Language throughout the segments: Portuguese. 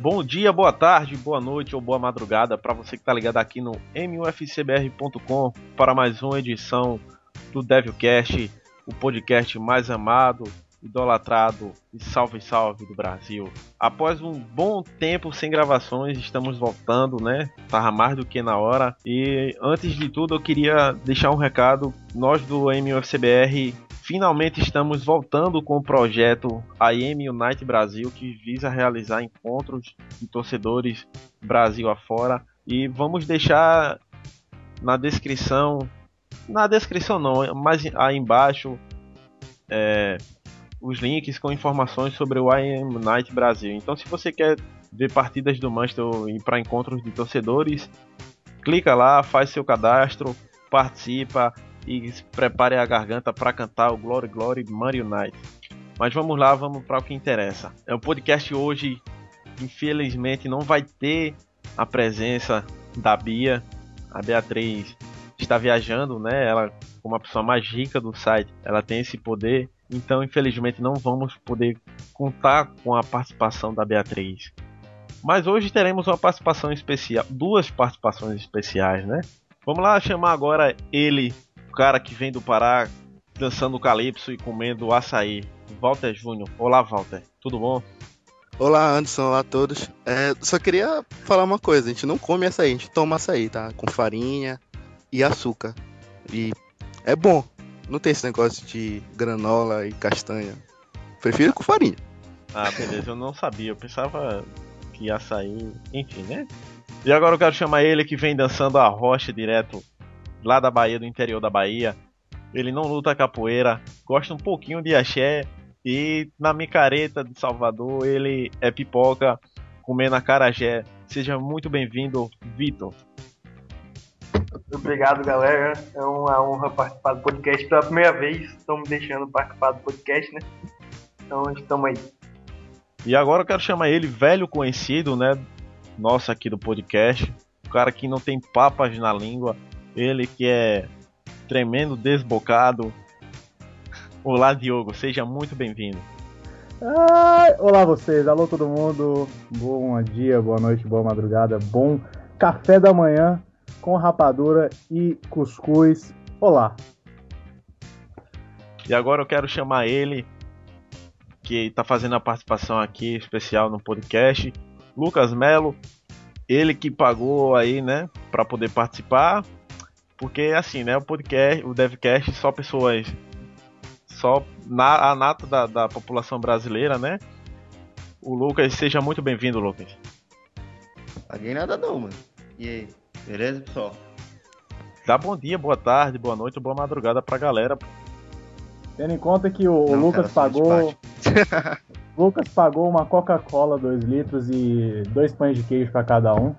Bom dia, boa tarde, boa noite ou boa madrugada para você que está ligado aqui no mufcbr.com para mais uma edição do Devilcast, o podcast mais amado, idolatrado e salve salve do Brasil. Após um bom tempo sem gravações, estamos voltando, né? Tava mais do que na hora. E antes de tudo, eu queria deixar um recado. Nós do MUFCBR finalmente estamos voltando com o projeto IM Unite Brasil, que visa realizar encontros de torcedores Brasil afora. E vamos deixar na descrição, na descrição não, mas aí embaixo, é, os links com informações sobre o IM Unite Brasil. Então, se você quer ver partidas do Manchester e para encontros de torcedores, clica lá, faz seu cadastro, participa e prepare a garganta para cantar o Glory Glory Man United. Mas vamos lá, vamos para o que interessa. É o podcast hoje, infelizmente, não vai ter a presença da Bia. A Beatriz está viajando, né? Ela, como a pessoa mais rica do site, ela tem esse poder. Então, infelizmente, não vamos poder contar com a participação da Beatriz. Mas hoje teremos uma participação especial, duas participações especiais, né? Vamos lá chamar agora ele cara que vem do Pará dançando calypso e comendo açaí. Walter Júnior. Olá, Walter. Tudo bom? Olá, Anderson. Olá a todos. É, só queria falar uma coisa. A gente não come açaí, a gente toma açaí, tá? Com farinha e açúcar. E é bom. Não tem esse negócio de granola e castanha. Prefiro com farinha. Ah, beleza. Eu não sabia. Eu pensava que açaí... Enfim, né? E agora eu quero chamar ele que vem dançando a rocha direto lá da Bahia, do interior da Bahia. Ele não luta capoeira, gosta um pouquinho de axé e na micareta de Salvador ele é pipoca comendo acarajé. Seja muito bem-vindo, Vitor. Obrigado, galera. É uma honra participar do podcast pela primeira vez. Estão me deixando participar do podcast, né? Então, estamos aí. E agora eu quero chamar ele, velho conhecido, né? Nossa, aqui do podcast. O cara que não tem papas na língua. Ele que é tremendo desbocado. Olá, Diogo, seja muito bem-vindo. olá vocês, alô todo mundo. Bom dia, boa noite, boa madrugada, bom café da manhã com rapadura e cuscuz. Olá. E agora eu quero chamar ele, que está fazendo a participação aqui especial no podcast, Lucas Melo. Ele que pagou aí, né, para poder participar. Porque assim, né, o podcast, o Devcast, só pessoas. Só na, a nata da, da população brasileira, né? O Lucas, seja muito bem-vindo, Lucas. Paguei nada não, mano. E aí, beleza, pessoal? Dá bom dia, boa tarde, boa noite, boa madrugada pra galera. Tendo em conta que o, não, Lucas cara, pagou. Lucas pagou uma Coca-Cola 2 litros e dois pães de queijo para cada um,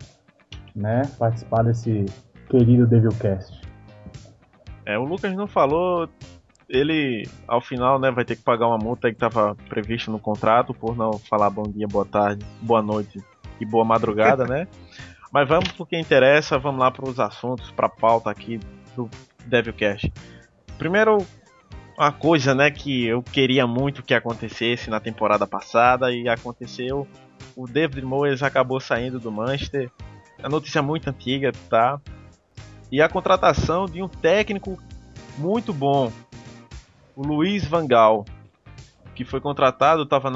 né? Participar desse querido Devilcast. É, o Lucas não falou, ele ao final né, vai ter que pagar uma multa que estava prevista no contrato por não falar bom dia, boa tarde, boa noite e boa madrugada, né? Mas vamos pro que interessa, vamos lá para os assuntos, para a pauta aqui do Devilcast. Primeiro, uma coisa né, que eu queria muito que acontecesse na temporada passada e aconteceu. O David Moyes acabou saindo do Manchester. A notícia é muito antiga, tá? E a contratação de um técnico muito bom, o Luiz Van Gaal, que foi contratado, estava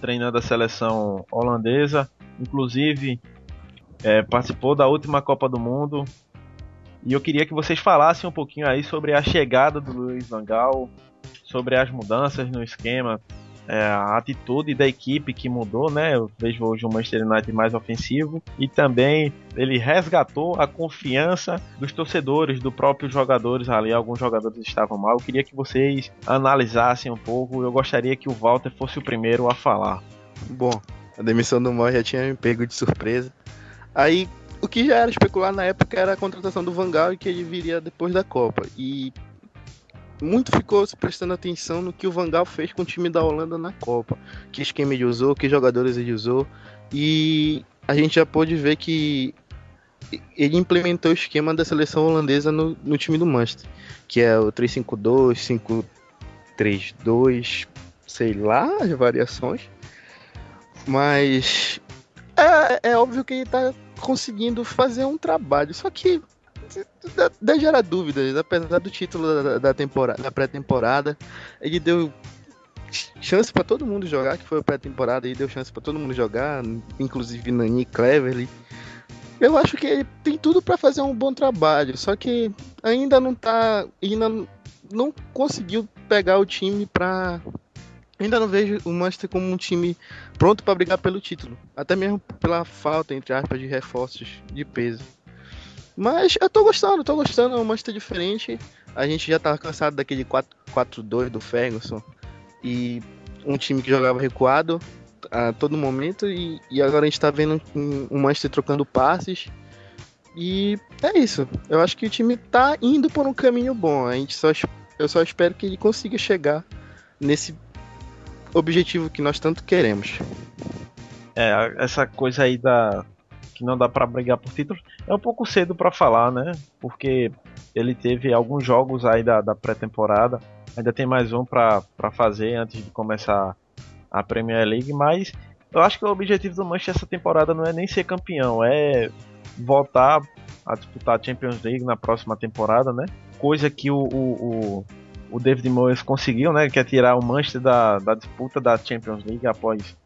treinando a seleção holandesa, inclusive é, participou da última Copa do Mundo. E eu queria que vocês falassem um pouquinho aí sobre a chegada do Luiz Van Gaal, sobre as mudanças no esquema, é, a atitude da equipe que mudou, né? Eu vejo hoje o Manchester United mais ofensivo e também ele resgatou a confiança dos torcedores, dos próprios jogadores ali. Alguns jogadores estavam mal. Eu queria que vocês analisassem um pouco. Eu gostaria que o Walter fosse o primeiro a falar. Bom, a demissão do Moy já tinha me pego de surpresa. Aí, o que já era especulado na época era a contratação do Van Gaal e que ele viria depois da Copa. E muito ficou prestando atenção no que o Van Gaal fez com o time da Holanda na Copa. Que esquema ele usou, que jogadores ele usou. E a gente já pôde ver que ele implementou o esquema da seleção holandesa no, no time do Manchester. Que é o 3-5-2, 5-3-2, sei lá, as variações. Mas é, é óbvio que ele tá conseguindo fazer um trabalho, só que da, gera dúvidas, apesar do título da, da pré-temporada, ele deu chance para todo mundo jogar, que foi a pré-temporada e deu chance para todo mundo jogar, inclusive Nani Cleverly. Eu acho que ele tem tudo para fazer um bom trabalho, só que ainda não tá, ainda não conseguiu pegar o time para ainda não vejo o Manchester como um time pronto para brigar pelo título, até mesmo pela falta entre aspas de reforços de peso. Mas eu tô gostando, tô gostando, é um Manchester diferente. A gente já tava cansado daquele 4-4-2 do Ferguson e um time que jogava recuado a todo momento e, e agora a gente tá vendo um, um Manchester trocando passes e é isso. Eu acho que o time tá indo por um caminho bom. A gente só eu só espero que ele consiga chegar nesse objetivo que nós tanto queremos. É, essa coisa aí da que não dá para brigar por títulos é um pouco cedo para falar, né? Porque ele teve alguns jogos aí da, da pré-temporada Ainda tem mais um para fazer antes de começar a Premier League, mas eu acho que o objetivo do Manchester essa temporada não é nem ser campeão, é voltar a disputar a Champions League na próxima temporada, né? Coisa que o, o, o, David Moyes conseguiu, né? Que é tirar o Manchester da, da disputa da Champions League após,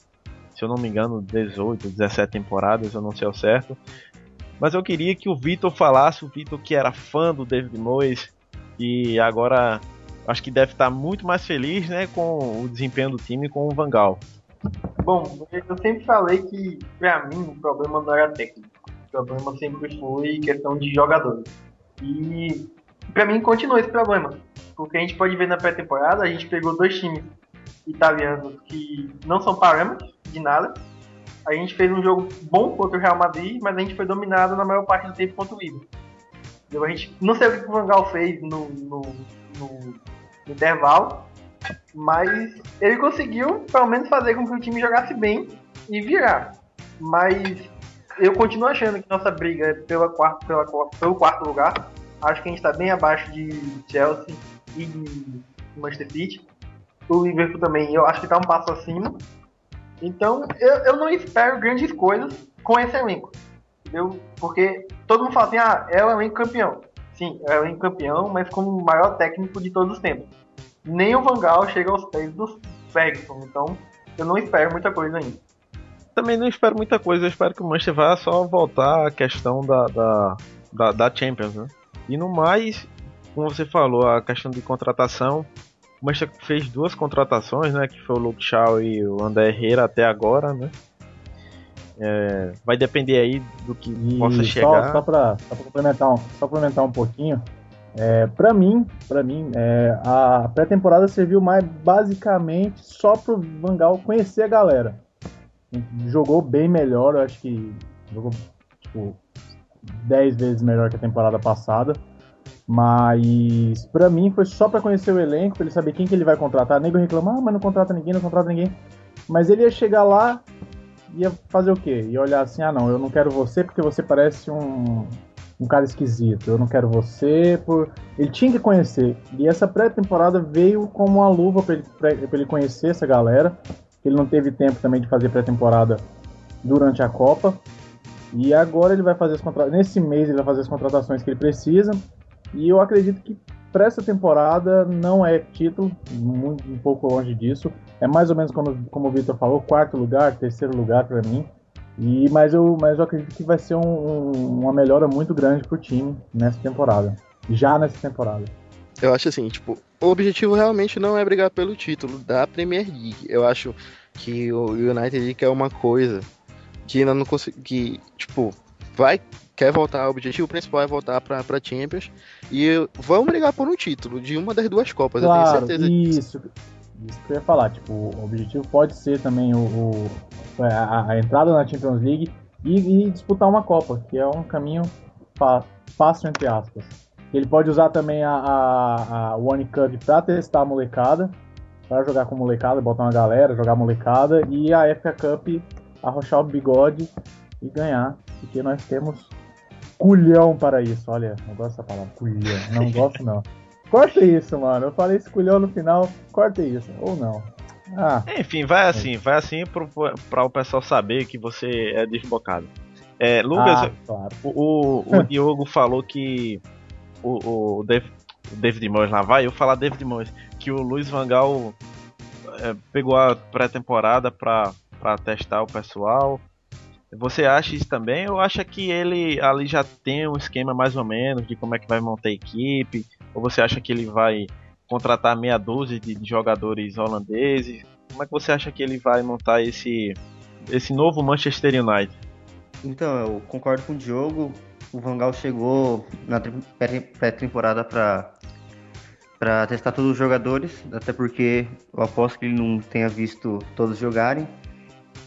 se eu não me engano, 18, 17 temporadas, eu não sei ao certo. Mas eu queria que o Vitor falasse, o Vitor que era fã do David Moyes e agora acho que deve estar muito mais feliz né, com o desempenho do time com o Vangal. Bom, eu sempre falei que, para mim, o problema não era técnico. O problema sempre foi questão de jogadores. E, para mim, continua esse problema. Porque a gente pode ver na pré-temporada, a gente pegou dois times italianos que não são parâmetros de nada. A gente fez um jogo bom contra o Real Madrid, mas a gente foi dominado na maior parte do tempo contra o Liverpool. A gente não sei o que o Vangal fez no, no, no intervalo. Mas ele conseguiu, pelo menos, fazer com que o time jogasse bem e virar. Mas eu continuo achando que nossa briga é pela quarto, pela, pelo quarto lugar. Acho que a gente está bem abaixo de Chelsea e de Manchester City. O Liverpool também, eu acho que está um passo acima. Então, eu, eu não espero grandes coisas com esse elenco. Entendeu? Porque todo mundo fala assim, ah, é o elenco campeão. Sim, é o campeão, mas como o maior técnico de todos os tempos. Nem o Vangal chega aos pés do Ferguson, então eu não espero muita coisa ainda. Também não espero muita coisa, eu espero que o Manchester vá só voltar à questão da, da, da, da Champions, né? E no mais, como você falou, a questão de contratação, o Manchester fez duas contratações, né? Que foi o Luke Shaw e o André Herrera até agora, né? É, vai depender aí do que e possa chegar. Só, só para complementar, um, só complementar um pouquinho, é, para mim, para mim, é, a pré-temporada serviu mais basicamente só pro Vangal conhecer a galera. Jogou bem melhor, eu acho que jogou tipo 10 vezes melhor que a temporada passada. Mas para mim foi só para conhecer o elenco, pra ele saber quem que ele vai contratar. Nego reclamar, ah, mas não contrata ninguém, não contrata ninguém. Mas ele ia chegar lá, ia fazer o quê? Ia olhar assim, ah não, eu não quero você porque você parece um, um cara esquisito, eu não quero você por. Ele tinha que conhecer. E essa pré-temporada veio como uma luva para ele, pra ele conhecer essa galera. Ele não teve tempo também de fazer pré-temporada durante a Copa. E agora ele vai fazer as contratações. Nesse mês ele vai fazer as contratações que ele precisa. E eu acredito que para essa temporada não é título, muito, um pouco longe disso. É mais ou menos como, como o Victor falou, quarto lugar, terceiro lugar para mim. E, mas, eu, mas eu acredito que vai ser um, um, uma melhora muito grande pro time nessa temporada. Já nessa temporada. Eu acho assim, tipo, o objetivo realmente não é brigar pelo título da Premier League. Eu acho que o United quer uma coisa que ainda não consegue. Que, tipo, vai. Quer voltar, o objetivo principal é voltar pra, pra Champions. E vão brigar por um título de uma das duas Copas, claro, eu tenho certeza isso. disso. Isso que eu ia falar, tipo, o objetivo pode ser também o, o a, a, entrada na Champions League e, e, disputar uma Copa, que é um caminho fácil, entre aspas. Ele pode usar também a, a, a One Cup para testar a molecada, para jogar com molecada, botar uma galera, jogar molecada, e a FA Cup arrochar o bigode e ganhar, porque nós temos culhão para isso. Olha, não gosto dessa palavra, culhão, não gosto não. Corta isso, mano. Eu falei esculhão no final, corta isso. Ou não. Ah. Enfim, vai assim, vai assim para o pessoal saber que você é desbocado. É, Lucas, ah, claro. o, o, o Diogo falou que o, o, Dave, o David Moyes lá vai, eu falar David Moyes, que o Luiz Vangal é, pegou a pré-temporada para testar o pessoal. Você acha isso também ou acha que ele ali já tem um esquema mais ou menos de como é que vai montar a equipe? Ou você acha que ele vai contratar meia dúzia de, jogadores holandeses? Como é que você acha que ele vai montar esse, esse novo Manchester United? Então, eu concordo com o Diogo. O Vangal chegou na pré-temporada para para testar todos os jogadores, até porque eu aposto que ele não tenha visto todos jogarem.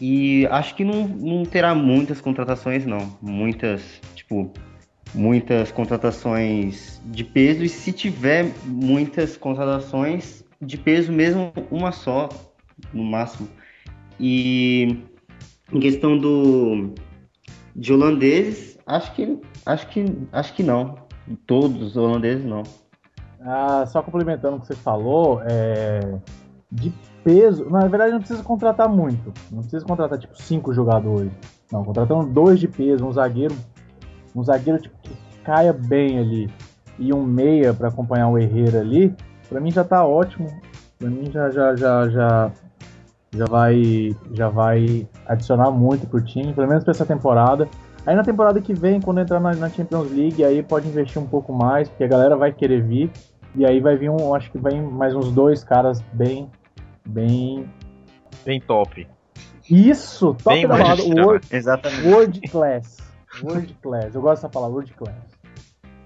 E acho que não, não terá muitas contratações, não. Muitas, tipo, muitas contratações de peso. E se tiver muitas contratações de peso, mesmo uma só, no máximo. E em questão do de holandeses, acho que acho que acho que não. Todos os holandeses não. Ah, só complementando o que você falou, é, de peso, na verdade não precisa contratar muito. Não precisa contratar tipo cinco jogadores. Não, contratando dois de peso, um zagueiro, um zagueiro tipo, que caia bem ali e um meia para acompanhar o Herrera ali, para mim já tá ótimo. Para mim já já já já já vai já vai adicionar muito pro time, pelo menos para essa temporada. Aí na temporada que vem, quando entrar na, na, Champions League, aí pode investir um pouco mais, porque a galera vai querer vir. E aí vai vir um, acho que vai mais uns dois caras bem, bem, bem top. Isso, top bem da palavra, world, Exatamente. world class, world class. Eu gosto dessa palavra, world class.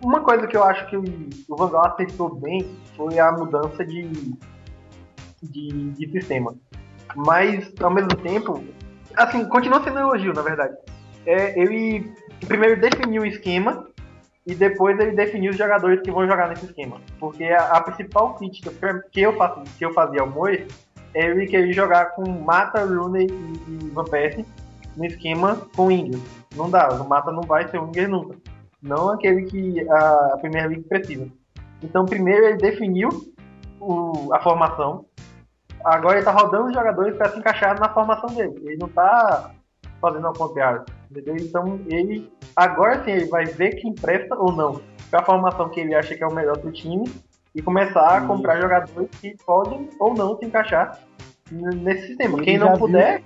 Uma coisa que eu acho que o Van Gaal acertou bem foi a mudança de, de, de sistema mas ao mesmo tempo, assim, continua sendo um elogio, na verdade. É, ele primeiro definiu o esquema e depois ele definiu os jogadores que vão jogar nesse esquema. Porque a, a principal crítica que eu, faço, que eu fazia ao Mois é ele querer jogar com Mata, Rooney e, e Van Persie no esquema com Índios. Não dá, o Mata não vai ser o Índios nunca. Não aquele que a, a Premier League precisa. Então, primeiro ele definiu o, a formação, agora ele tá rodando os jogadores para se encaixar na formação dele. Ele não tá fazendo ao contrário. Entendeu? Então ele agora sim ele vai ver que empresta ou não a formação que ele acha que é o melhor do time e começar a comprar jogadores que podem ou não se encaixar nesse sistema. Quem não puder,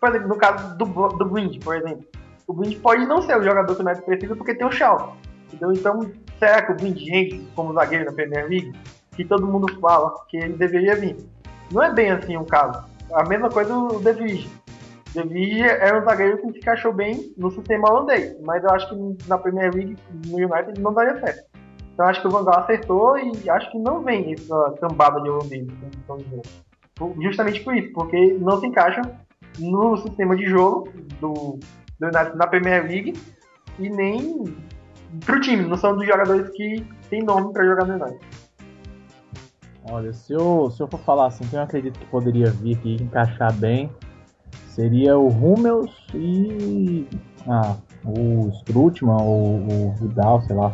por exemplo, no caso do, do Blind, por exemplo, o Blind pode não ser o jogador que o United precisa porque tem o Shaw. Entendeu? Então, será que o Blind rende como zagueiro na Premier League? Que todo mundo fala que ele deveria vir. Não é bem assim o caso. A mesma coisa o De Vrij. De Vrij é um zagueiro que se encaixou bem no sistema holandês, mas eu acho que na Premier League, no United, não daria certo. Então acho que o Van Gaal acertou e acho que não vem essa cambada de holandês, Justamente por isso, porque não se encaixa no sistema de jogo do, do United na Premier League e nem pro time, não são dos jogadores que tem nome para jogar no United. Olha, se eu, se eu for falar assim, quem eu acredito que poderia vir aqui encaixar bem seria o Hummels e. Ah, o Strutman ou o Vidal, sei lá.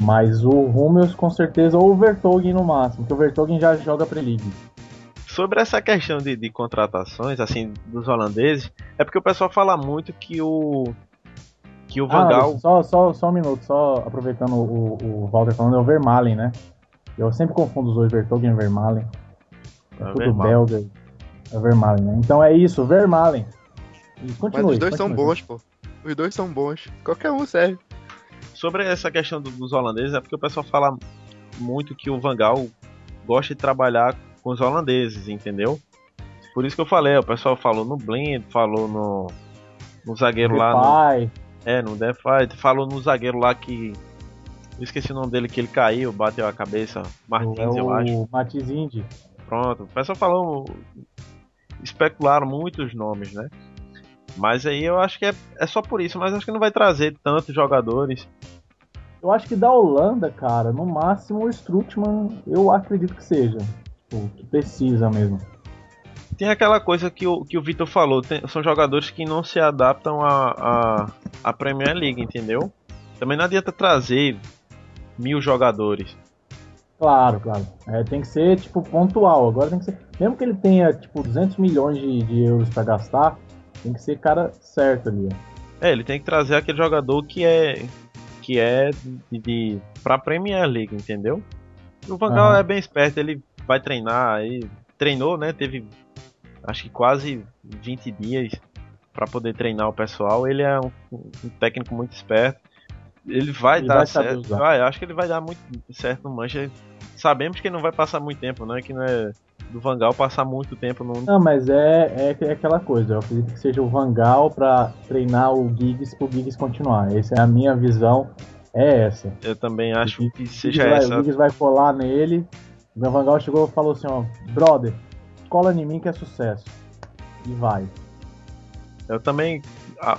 Mas o Hummels com certeza, ou o Vertogen no máximo, porque o Vertogen já joga Pre-League. Sobre essa questão de, de contratações, assim, dos holandeses, é porque o pessoal fala muito que o. Que o Van Gaal... Ah, só, só, só um minuto, só aproveitando o, o Walter falando, é o Vermalen, né? Eu sempre confundo os dois, Vertogen e Vermalen. É, é tudo belga. É Vermalen, né? Então é isso, Vermalen. Continue, Mas os dois continue. são bons, pô. Os dois são bons. Qualquer um serve. Sobre essa questão dos holandeses, é porque o pessoal fala muito que o Vangal gosta de trabalhar com os holandeses, entendeu? Por isso que eu falei, o pessoal falou no Blind, falou no, no zagueiro lá no. É, no Defy, falou no zagueiro lá que eu esqueci o nome dele que ele caiu, bateu a cabeça. Martins, é eu acho. Martins Indy. Pronto. O pessoal falou. Especularam muitos nomes, né? Mas aí eu acho que é, é só por isso, mas acho que não vai trazer tantos jogadores. Eu acho que da Holanda, cara, no máximo o Strutman, eu acredito que seja. Tipo, que precisa mesmo. Tem aquela coisa que o, que o Vitor falou, tem, são jogadores que não se adaptam à a, a, a Premier League, entendeu? Também não adianta trazer mil jogadores. Claro, claro. É, tem que ser, tipo, pontual. Agora tem que ser. Mesmo que ele tenha, tipo, 200 milhões de, de euros para gastar, tem que ser cara certo ali. É, ele tem que trazer aquele jogador que é. Que é de. de pra Premier League, entendeu? O Van Gaal uhum. é bem esperto, ele vai treinar aí. Treinou, né? Teve acho que quase 20 dias para poder treinar o pessoal. Ele é um, um técnico muito esperto. Ele vai ele dar vai certo. Vai, acho que ele vai dar muito certo no Manchester. Sabemos que ele não vai passar muito tempo, né? Que não é do Vangal passar muito tempo no. Não, mas é, é, é aquela coisa. Eu acredito que seja o Vangal para treinar o Giggs pro Giggs continuar. Essa é a minha visão. É essa. Eu também acho Giggs, que seja vai, essa. O Giggs vai colar nele. O Vangal chegou e falou assim: ó, brother, cola em mim que é sucesso. E vai. Eu também ah,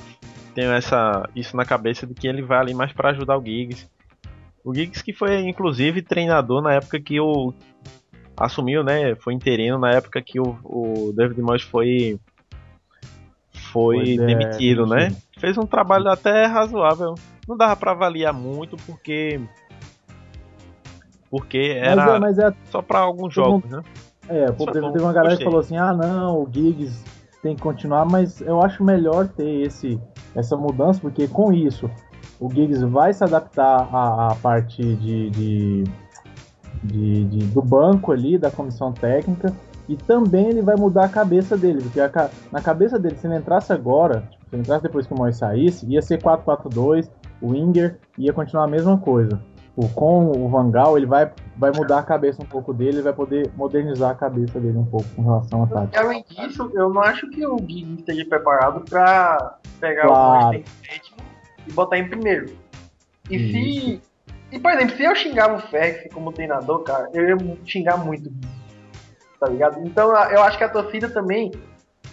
tenho essa, isso na cabeça de que ele vai ali mais para ajudar o Giggs. O Giggs que foi inclusive treinador na época que o assumiu, né? Foi interino na época que o, o David Moyes foi foi é, demitido, é, né? Fez um trabalho até razoável. Não dava para avaliar muito porque porque era mas é, mas é, só para alguns jogos, né? É, pô, teve, teve uma galera que falou assim: "Ah, não, o Giggs tem que continuar", mas eu acho melhor ter esse essa mudança porque com isso o Giggs vai se adaptar à, à parte de, de de, de, do banco ali, da comissão técnica, e também ele vai mudar a cabeça dele, porque a, na cabeça dele, se ele entrasse agora, tipo, se ele entrasse depois que o Mois saísse, ia ser 4-4-2, o Inger ia continuar a mesma coisa. O, com o Vangal, ele vai, vai mudar a cabeça um pouco dele, vai poder modernizar a cabeça dele um pouco com relação a tática. Além disso, eu não acho que o Gui esteja preparado para pegar claro. o Mois e botar em primeiro. E Isso. se e, por exemplo, se eu xingava o Fex como treinador, cara, eu ia xingar muito. Tá ligado? Então eu acho que a torcida também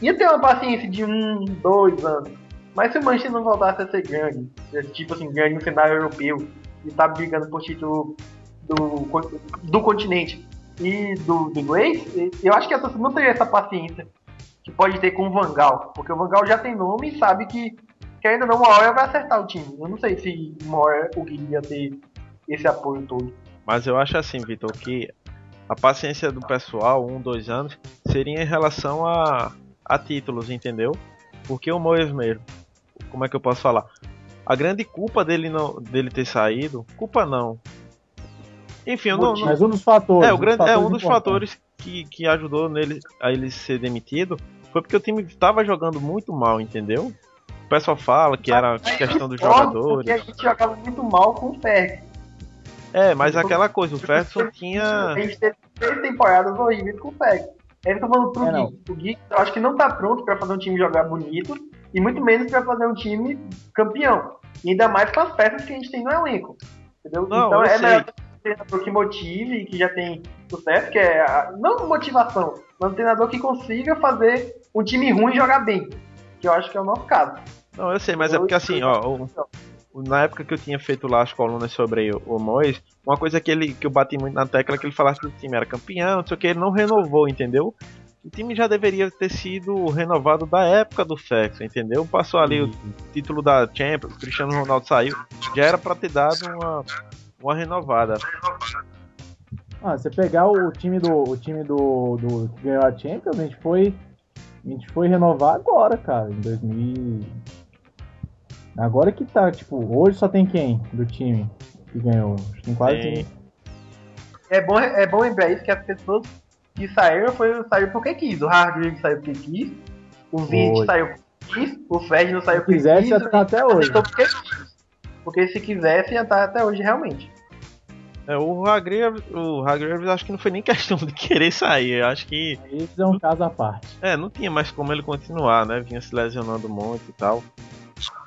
ia ter uma paciência de um, dois anos. Mas se o Manchester não voltasse a ser grande, tipo assim, grande no cenário europeu, e tá brigando por título do, do continente e do, do inglês, eu acho que a torcida não teria essa paciência que pode ter com o Vangal. Porque o Vangal já tem nome e sabe que, que ainda não uma hora vai acertar o time. Eu não sei se uma hora o Gui ia ter esse apoio todo. Mas eu acho assim, Vitor, que a paciência do pessoal, um, dois anos, seria em relação a, a títulos, entendeu? Porque o Moyes mesmo, como é que eu posso falar? A grande culpa dele não dele ter saído, culpa não. Enfim, eu não, não, Mas um dos fatores. É, o grande, é um dos fatores que, que ajudou nele a ele ser demitido foi porque o time estava jogando muito mal, entendeu? O pessoal fala que era questão dos jogadores. Porque a gente jogava muito mal com o Ferg. É, mas aquela coisa, o Ferguson tinha. A gente teve três temporadas horríveis com o Ferguson. Ele tá falando pro é, Gui. O Gui, eu acho que não tá pronto para fazer um time jogar bonito e muito menos para fazer um time campeão. E ainda mais com as peças que a gente tem no elenco. Entendeu? Não, então é sei. melhor um treinador que motive e que já tem sucesso, que é a, não motivação, mas um treinador que consiga fazer um time ruim jogar bem. Que eu acho que é o nosso caso. Não, eu sei, mas é eu, é porque assim, ó, o, na época que eu tinha feito lá as colunas sobre o, o Mois, uma coisa que ele que eu bati muito na tecla é que ele falasse que o time era campeão, não sei o que, ele não renovou, entendeu? O time já deveria ter sido renovado da época do sexo, entendeu? Passou ali o título da Champions, o Cristiano Ronaldo saiu, já era para ter dado uma, uma renovada. Ah, você pegar o time do o time do, do que ganhou a Champions, a gente foi a gente foi renovar agora, cara, em 2000 Agora que tá, tipo, hoje só tem quem do time que ganhou? Tem quase. É bom, é bom lembrar isso que as pessoas que saíram foi, saíram porque quis. O Hargreaves saiu porque quis, o Vint saiu porque quis, o Fred não saiu porque quis. Se quisesse, ia estar até hoje. Porque, porque se quisesse, ia estar até hoje realmente. É, o Hargreaves, o Hargreaves acho que não foi nem questão de querer sair, eu acho que... Isso é um caso à parte. É, não tinha mais como ele continuar, né, vinha se lesionando um monte e tal.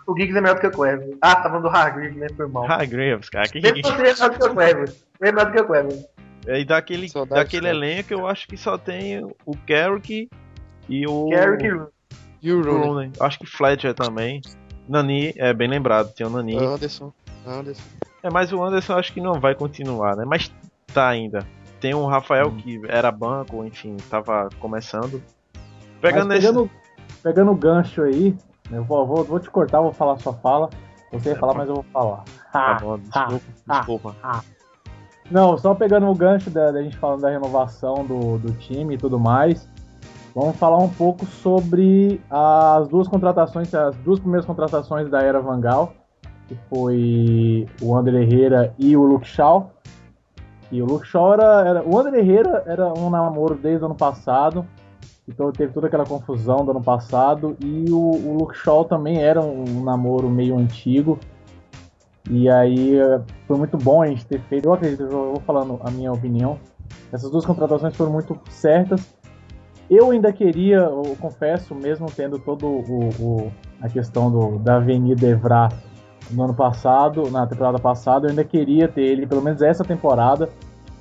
O Giggs é melhor do que o Clever. Ah, tá falando do Hargreaves, né? Foi mal. Hargreaves, cara. Que Mesmo você é melhor do que o Clever. É melhor do que o Clever. É, e daquele, daquele elenco eu acho que só tem o Carrick e o. Carrick e o Rooney. Acho que Fletcher também. Nani, é bem lembrado, tem o Nani. Anderson. Anderson. É, mas o Anderson acho que não vai continuar, né? Mas tá ainda. Tem o Rafael hum. que era banco, enfim, tava começando. Pegando, pegando, esse... pegando o gancho aí, eu vou, vou, vou te cortar, vou falar a sua fala. Você ia falar, mas eu vou falar. Tá bom, desculpa, desculpa. Não, só pegando o gancho da, da gente falando da renovação do, do time e tudo mais, vamos falar um pouco sobre as duas contratações, as duas primeiras contratações da era Vangal, que foi o André Herrera e o Luke Shaw. E o Luke Shaw era, era, O André Herrera era um namoro desde o ano passado, então teve toda aquela confusão do ano passado. E o, o Luke Shaw também era um, um namoro meio antigo. E aí foi muito bom a gente ter feito. Eu acredito, eu vou falando a minha opinião. Essas duas contratações foram muito certas. Eu ainda queria, eu confesso, mesmo tendo todo o, o a questão do, da Avenida Evra no ano passado, na temporada passada, eu ainda queria ter ele, pelo menos essa temporada,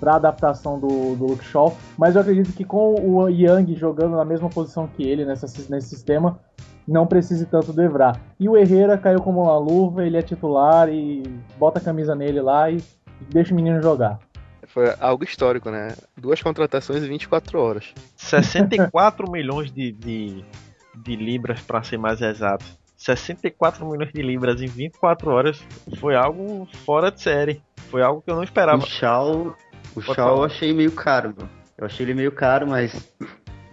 para adaptação do, do Luke Shaw. Mas eu acredito que com o Young jogando na mesma posição que ele nessa, nesse sistema, não precise tanto do Evra. E o Herrera caiu como uma luva, ele é titular e bota a camisa nele lá e deixa o menino jogar. Foi algo histórico, né? Duas contratações em 24 horas. 64 milhões de, de, de libras, para ser mais exato. 64 milhões de libras em 24 horas foi algo fora de série. Foi algo que eu não esperava. O Shaw, o Shaw eu achei meio caro, mano. Eu achei ele meio caro, mas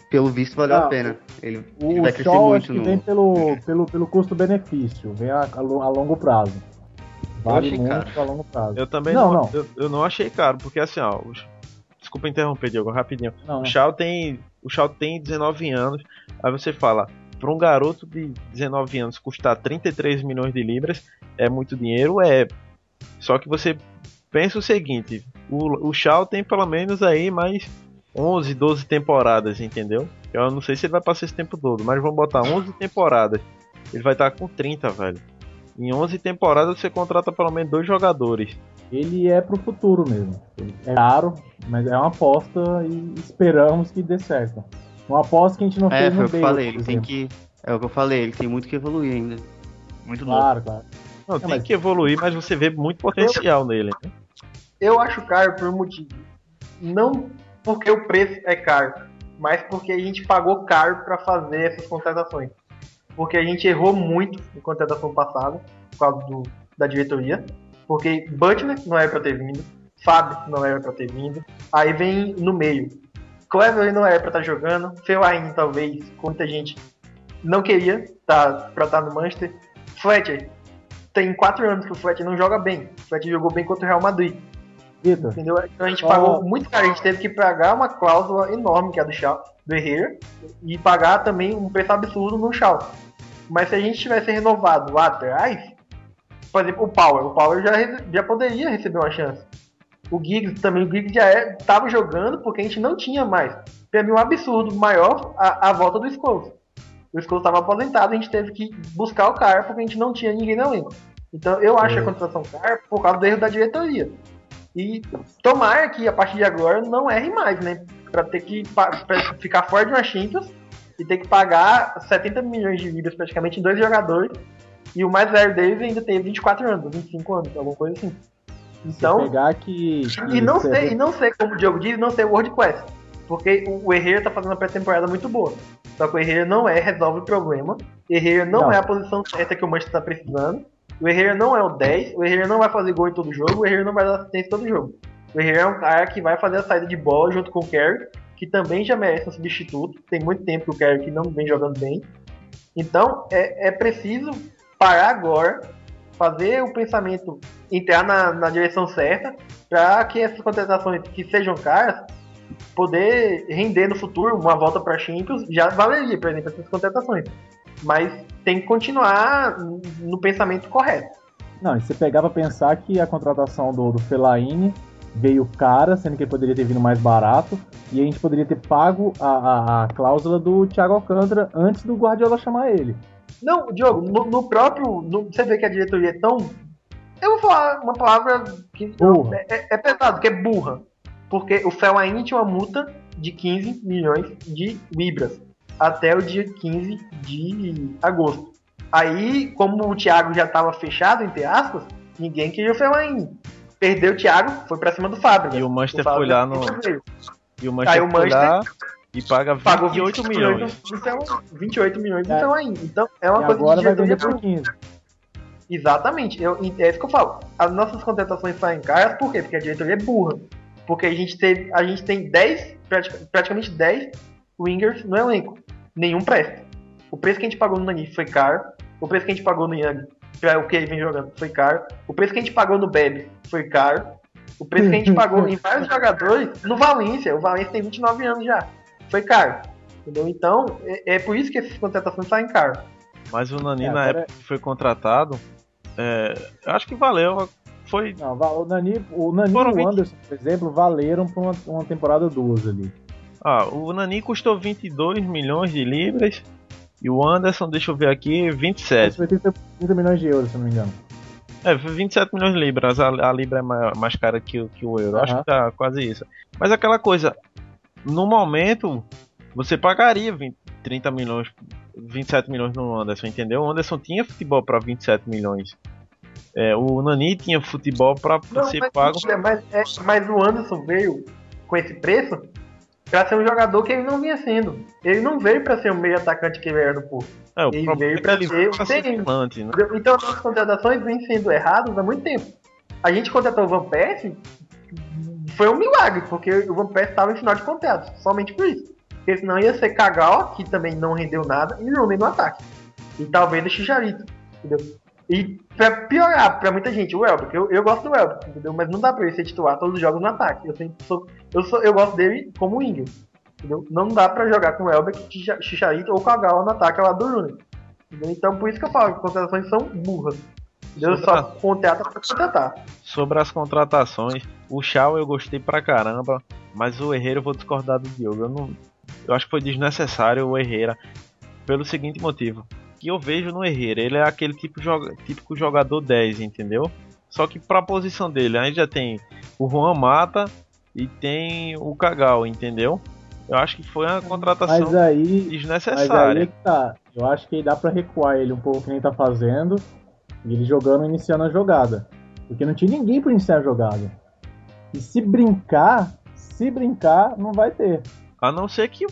pelo visto valeu ah, a pena. Ele, o ele vai crescer Shaw muito acho que no... vem pelo, pelo, pelo custo-benefício, vem a, a, a, longo prazo. Vale muito caro. a longo prazo. Eu também não, não, não. Eu, eu, não achei caro, porque assim, ó, os... desculpa interromper, Diego, rapidinho. Não, o Shaw tem, o Shaw tem 19 anos, aí você fala, para um garoto de 19 anos custar 33 milhões de libras é muito dinheiro, é. Só que você pensa o seguinte, o, o Shaw tem pelo menos aí mais 11, 12 temporadas, entendeu? Eu não sei se ele vai passar esse tempo todo, mas vamos botar 11 temporadas. Ele vai estar com 30, velho. Em 11 temporadas você contrata pelo menos dois jogadores. Ele é pro futuro mesmo. É caro, mas é uma aposta e esperamos que dê certo. Uma aposta que a gente não é, fez no foi o que eu falei, ele tem que É o que eu falei, ele tem muito que evoluir ainda. Muito claro, novo. Claro. Não, tem mas... que evoluir, mas você vê muito potencial nele. Né? Eu acho caro por um motivo. Não porque o preço é caro, mas porque a gente pagou caro para fazer essas contratações. Porque a gente errou muito na contratação passada, por causa do, da diretoria. Porque Butler não era para ter vindo, Fábio não era para ter vindo. Aí vem no meio. Clever não era para estar tá jogando, Fellaini talvez, muita gente não queria tá, para estar tá no Manchester. Fletcher, tem quatro anos que o Fletcher não joga bem. O Fletcher jogou bem contra o Real Madrid. Vitor. Entendeu? Então a gente pagou muito caro, a gente teve que pagar uma cláusula enorme que é a do Shaw, do Herrera, e pagar também um preço absurdo no Shaw. Mas se a gente tivesse renovado lá atrás, por exemplo, o Power, o Power já, já poderia receber uma chance. O Giggs também, o Giggs já estava é, jogando porque a gente não tinha mais. Pra mim, um absurdo maior a, a volta do Scholes. O Scholes estava aposentado, a gente teve que buscar o cara porque a gente não tinha ninguém no elenco. Então eu acho é. a contratação cara por causa do erro da diretoria. E tomar que a partir de agora não erre mais, né? Pra ter que pra ficar fora de uma Champions e ter que pagar 70 milhões de libras praticamente em dois jogadores. E o mais velho deles ainda tem 24 anos, 25 anos, alguma coisa assim. Então. pegar que, que e não sei, e não sei, como o Diogo diz, não sei o World Quest. Porque o Herrera tá fazendo uma pré-temporada muito boa. Só que o Herrera não é, resolve o problema. Herrera não, não. é a posição certa que o Manchester tá precisando. O Herrera não é o 10, o Herrera não vai fazer gol em todo jogo, o Herrera não vai dar assistência em todo jogo. O Herrera é um cara que vai fazer a saída de bola junto com o Kerry, que também já merece um substituto. Tem muito tempo que o Kerry não vem jogando bem. Então é, é preciso parar agora, fazer o pensamento entrar na, na direção certa, para que essas contratações que sejam caras poder render no futuro uma volta para Champions já valeria, por exemplo, essas contratações mas tem que continuar no pensamento correto. Não, e você pegava pensar que a contratação do, do Fellaini veio cara, sendo que ele poderia ter vindo mais barato, e a gente poderia ter pago a, a, a cláusula do Thiago Alcântara antes do Guardiola chamar ele. Não, Diogo, no, no próprio. No, você vê que a diretoria é tão. Eu vou falar uma palavra que é, é, é, pesado, que é burra. Porque o Fellaini tinha uma multa de 15 milhões de libras até o dia 15 de agosto. Aí, como o Thiago já estava fechado, entre aspas, ninguém queria o Fellaini. Perdeu o Thiago, foi para cima do Fábio. E o Manchester foi lá no. E o Manchester, o Manchester lá e paga 28 pagou 28 milhões. Então, 28 milhões é. então ainda. Então é uma e coisa agora vai vender por 15. Exatamente. Eu, é isso que eu falo. As nossas contratações saem caras, por quê? Porque a diretoria é burra. Porque a gente, teve, a gente tem 10, praticamente 10 wingers no elenco. Nenhum presta. O preço que a gente pagou no Nani foi caro. O preço que a gente pagou no Young, para o que ele vem jogando, foi caro. O preço que a gente pagou no Bebe foi caro. O preço que a gente pagou em vários jogadores, no Valência, o Valência tem 29 anos já, foi caro. Entendeu? Então, é, é por isso que essas contratações saem caro. Mas o Nani, é, na época que foi contratado, é, acho que valeu. Foi. Não, o Nani, o Nani e o 20... Anderson, por exemplo, valeram por uma, uma temporada duas ali. Ah, o Nani custou 22 milhões de libras e o Anderson, deixa eu ver aqui, 27. Foi 30, 30 milhões de euros, se não me engano. É, 27 milhões de libras. A, a libra é mais, mais cara que, que o euro. Uhum. Acho que tá quase isso. Mas aquela coisa, no momento, você pagaria 20, 30 milhões 27 milhões no Anderson, entendeu? O Anderson tinha futebol para 27 milhões. É, o Nani tinha futebol para ser mas, pago. Mas, é, mas o Anderson veio com esse preço para ser um jogador que ele não vinha sendo. Ele não veio para ser o meio atacante que ele era no Porto. É, ele veio é para ser o seguinte. Né? Então as contratações vêm sendo erradas há muito tempo. A gente contratou o Van Persie foi um milagre, porque o Van Persie estava em final de contrato, somente por isso. Porque senão ia ser Kagawa, que também não rendeu nada, e Rooney no ataque. E talvez o Chicharito, entendeu? E pra piorar pra muita gente, o Elber, eu, eu gosto do Elber, entendeu? Mas não dá pra ele ser titular todos os jogos no ataque. Eu, sempre sou, eu, sou, eu gosto dele como winger, entendeu? Não dá pra jogar com o Elber, Chicharito ou Kagawa no ataque lá do. Entendeu? Então por isso que eu falo que contratações são burras. Deus só contrata pra contratar. Sobre as contratações, o Shaw eu gostei pra caramba, mas o Herreiro eu vou discordar do Diogo. Eu não, eu acho que foi desnecessário o Herrera pelo seguinte motivo. Que eu vejo no Herrera, ele é aquele tipo joga, típico jogador 10, entendeu? Só que para a posição dele, aí já tem o Juan Mata e tem o Cagal, entendeu? Eu acho que foi uma contratação mas aí, desnecessária. Mas aí é que tá. Eu acho que dá para recuar ele um pouco que nem tá fazendo. E ele jogando iniciando a jogada. Porque não tinha ninguém para iniciar a jogada. E se brincar, se brincar, não vai ter. A não ser que,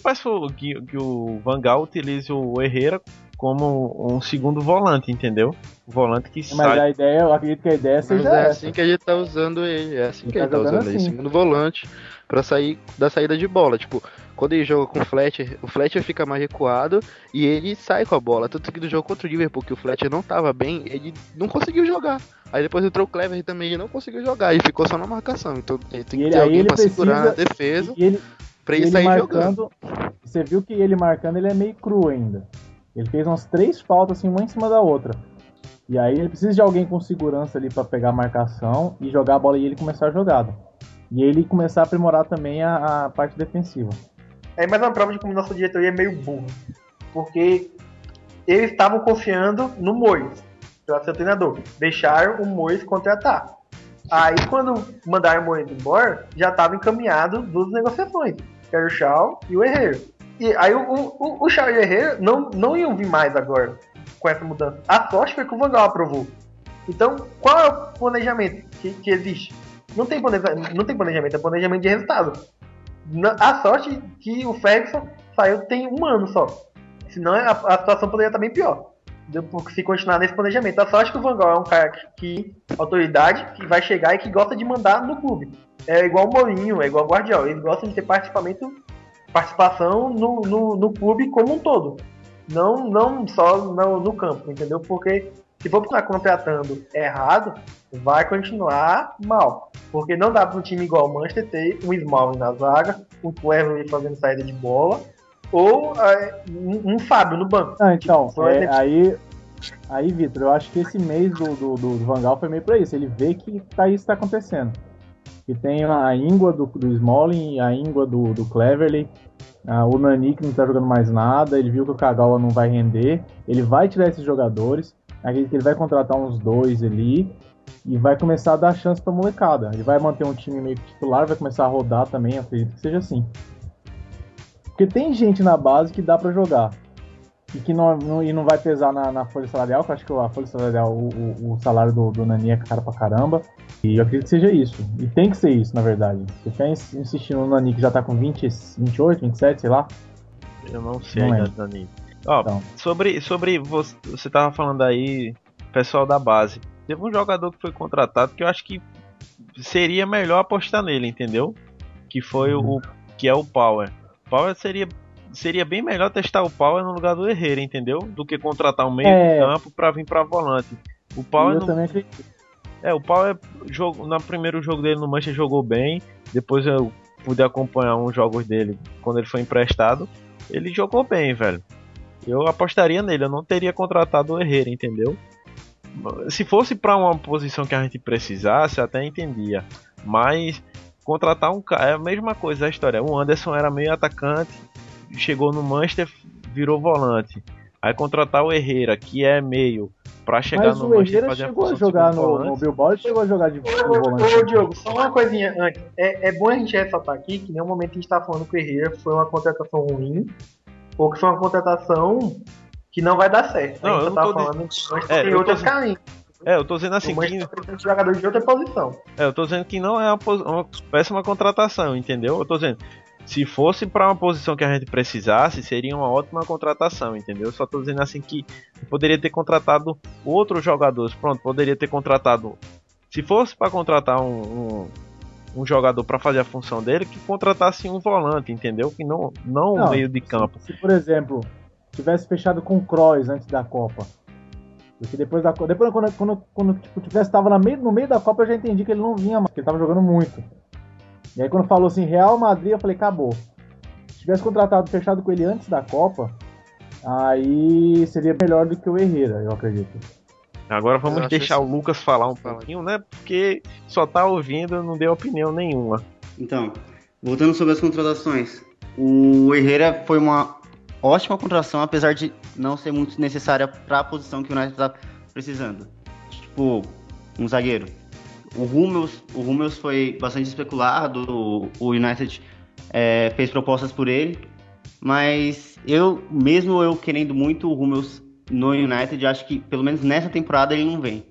que, que o Vangal utilize o Herrera como um segundo volante, entendeu? O volante que Mas sai. Mas a ideia, eu acredito que a ideia seja Mas é essa. assim que a gente tá usando ele, é assim ele que tá a gente tá usando assim. ele, segundo volante, para sair da saída de bola. Tipo, quando ele joga com o Fletcher, o Fletcher fica mais recuado e ele sai com a bola. Tanto que no jogo contra o Liverpool, que o Fletcher não tava bem, ele não conseguiu jogar. Aí depois entrou o Clever e também ele não conseguiu jogar, ele ficou só na marcação. Então ele tem que ele, ter alguém pra precisa, segurar na defesa. E ele, pra ele, ele sair marcando, jogando. Você viu que ele marcando, ele é meio cru ainda. Ele fez umas três faltas assim, uma em cima da outra. E aí ele precisa de alguém com segurança ali para pegar a marcação e jogar a bola e ele começar a jogada. E ele começar a aprimorar também a, a parte defensiva. É mais uma prova de como nossa diretoria é meio burro. Porque eles estavam confiando no Mois, para ser treinador. Deixaram o Mois contratar. Aí quando mandaram o Mois embora, já estava encaminhado duas negociações que era o Shaw e o Herrera. E aí o, o, o o Herrera não, não iam vir mais agora com essa mudança. A sorte foi que o Vangal aprovou. Então, qual é o planejamento que, que existe? Não tem, planejamento, não tem planejamento, é planejamento de resultado. A sorte que o Ferguson saiu tem um ano só. Senão a, a situação poderia estar bem pior. Se continuar nesse planejamento. A sorte que o Van Gaal é um cara que, que autoridade, que vai chegar e que gosta de mandar no clube é igual o Mourinho, é igual o Guardiola. Eles gostam de ter participação, participação no, no, no clube como um todo. Não, não só no, no campo, entendeu? Porque se for estar contratando errado, vai continuar mal. Porque não dá para um time igual o Manchester ter um Small na zaga, um Clever fazendo saída de bola, ou é, um, um, Fábio no banco. Ah, então, tipo, é, aí, aí Vitor, eu acho que esse mês do, do, do Van Gaal foi meio para isso. Ele vê que tá, isso está acontecendo que tem a íngua do, do Smalling, a íngua do, do Cleverly, uh, o Nani que não tá jogando mais nada, ele viu que o Kagawa não vai render, ele vai tirar esses jogadores, acredito que ele vai contratar uns dois ali e vai começar a dar chance pra molecada. Ele vai manter um time meio titular, vai começar a rodar também, acredito que seja assim. Porque tem gente na base que dá para jogar e que não, não, e não vai pesar na, na folha salarial, que eu acho que a folha salarial, o, o, o salário do, do Nani é caro pra caramba. E eu acredito que seja isso. E tem que ser isso, na verdade. Você quer insistir no Nani que já tá com 20, 28, 27, sei lá? Eu não sei não Nani. Ó, então. sobre, sobre você, você tava falando aí pessoal da base. Teve um jogador que foi contratado que eu acho que seria melhor apostar nele, entendeu? Que foi o uhum. que é o Power. Power seria seria bem melhor testar o Power no lugar do Herrera, entendeu? Do que contratar um meio é. de campo para vir para volante. O Power eu não... também acredito. É, o Power jogo no primeiro jogo dele no Manchester jogou bem. Depois eu pude acompanhar uns jogos dele quando ele foi emprestado. Ele jogou bem, velho. Eu apostaria nele, eu não teria contratado o Herrera, entendeu? Se fosse para uma posição que a gente precisasse, até entendia. Mas contratar um cara é a mesma coisa a história. O Anderson era meio atacante, chegou no Manchester, virou volante. Aí contratar o Herrera, que é meio, pra chegar Mas no Manchester fazer chegou a jogar no, no Bilbao e chegou a jogar de, de volante. Ô, Diogo, só uma coisinha antes. É, é bom a gente ressaltar aqui que em nenhum momento a gente tá falando que o Herrera foi uma contratação ruim ou que foi uma contratação que não vai dar certo. Não, a gente tá falando que é, tem outras carentes. É, eu tô dizendo assim que. De jogador de outra posição. É, eu tô dizendo que não é uma, uma péssima contratação, entendeu? Eu tô dizendo. Se fosse para uma posição que a gente precisasse, seria uma ótima contratação, entendeu? Só tô dizendo assim que poderia ter contratado outros jogadores. Pronto, poderia ter contratado. Se fosse para contratar um, um, um jogador para fazer a função dele, que contratasse um volante, entendeu? Que não, não, não meio de campo. Se, se, por exemplo, tivesse fechado com o Kroos antes da Copa. Porque depois da depois quando, quando, quando tipo, tivesse tava no meio, no meio da Copa, eu já entendi que ele não vinha mais, que ele tava jogando muito. E aí quando falou assim, Real Madrid, eu falei, acabou. Se tivesse contratado, fechado com ele antes da Copa, aí seria melhor do que o Herrera, eu acredito. Agora vamos deixar assim. o Lucas falar um pouquinho, né? Porque só tá ouvindo, não deu opinião nenhuma. Então, voltando sobre as contratações. O Herrera foi uma ótima contratação, apesar de não ser muito necessária para a posição que o United está precisando. Tipo, um zagueiro. O Hummels, o Hummels foi bastante especulado, o United é, fez propostas por ele, mas eu, mesmo eu querendo muito o Hummels no United, acho que pelo menos nessa temporada ele não vem.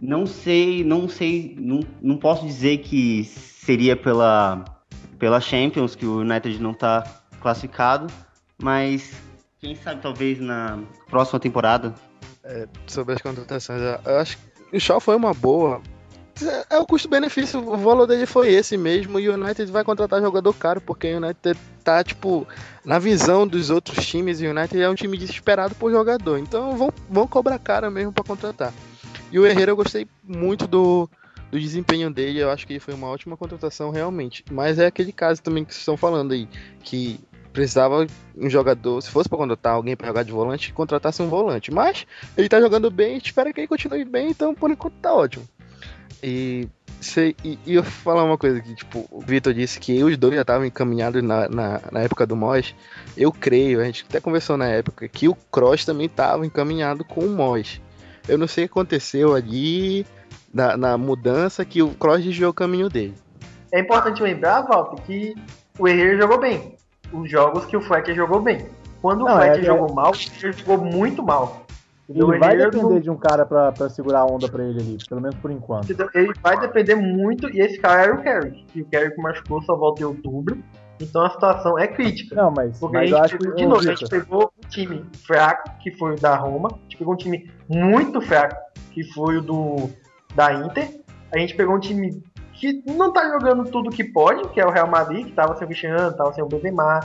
Não sei, não sei, não, não posso dizer que seria pela, pela Champions que o United não está classificado, mas quem sabe talvez na próxima temporada. É, sobre as contratações, eu acho que o Shaw foi uma boa. É, é o custo-benefício, o valor dele foi esse mesmo, e o United vai contratar jogador caro, porque o United tá, tipo, na visão dos outros times, o United é um time desesperado por jogador, então vão, vão cobrar caro mesmo para contratar. E o Herrera eu gostei muito do, do desempenho dele, eu acho que foi uma ótima contratação realmente. Mas é aquele caso também que vocês estão falando aí, que precisava um jogador, se fosse para contratar alguém para jogar de volante, contratasse um volante. Mas ele tá jogando bem, espera que ele continue bem, então por enquanto tá ótimo. E, sei, e, e eu vou falar uma coisa que, tipo, o Vitor disse que os dois já estavam encaminhados na, na, na, época do Mois. Eu creio, a gente até conversou na época, que o Cross também estava encaminhado com o Mois. Eu não sei o que aconteceu ali na, na mudança que o Cross desviou o caminho dele. É importante lembrar, Walter, que o Herrera jogou bem os jogos que o Fleck jogou bem. Quando não, o Fleck é, jogou é... mal, ele jogou muito mal. Ele vai depender de um cara pra, pra segurar a onda pra ele ali, pelo menos por enquanto. Então, ele vai depender muito, e esse cara era o Carrick. E o Carrick machucou, só volta em outubro. Então a situação é crítica. Não, mas, porque mas a gente, pegou, de novo, a gente pegou um time fraco, que foi o da Roma. A gente pegou um time muito fraco, que foi o do da Inter. A gente pegou um time que não tá jogando tudo que pode, que é o Real Madrid, que tava sem o Cristiano, tava sem o Benzema.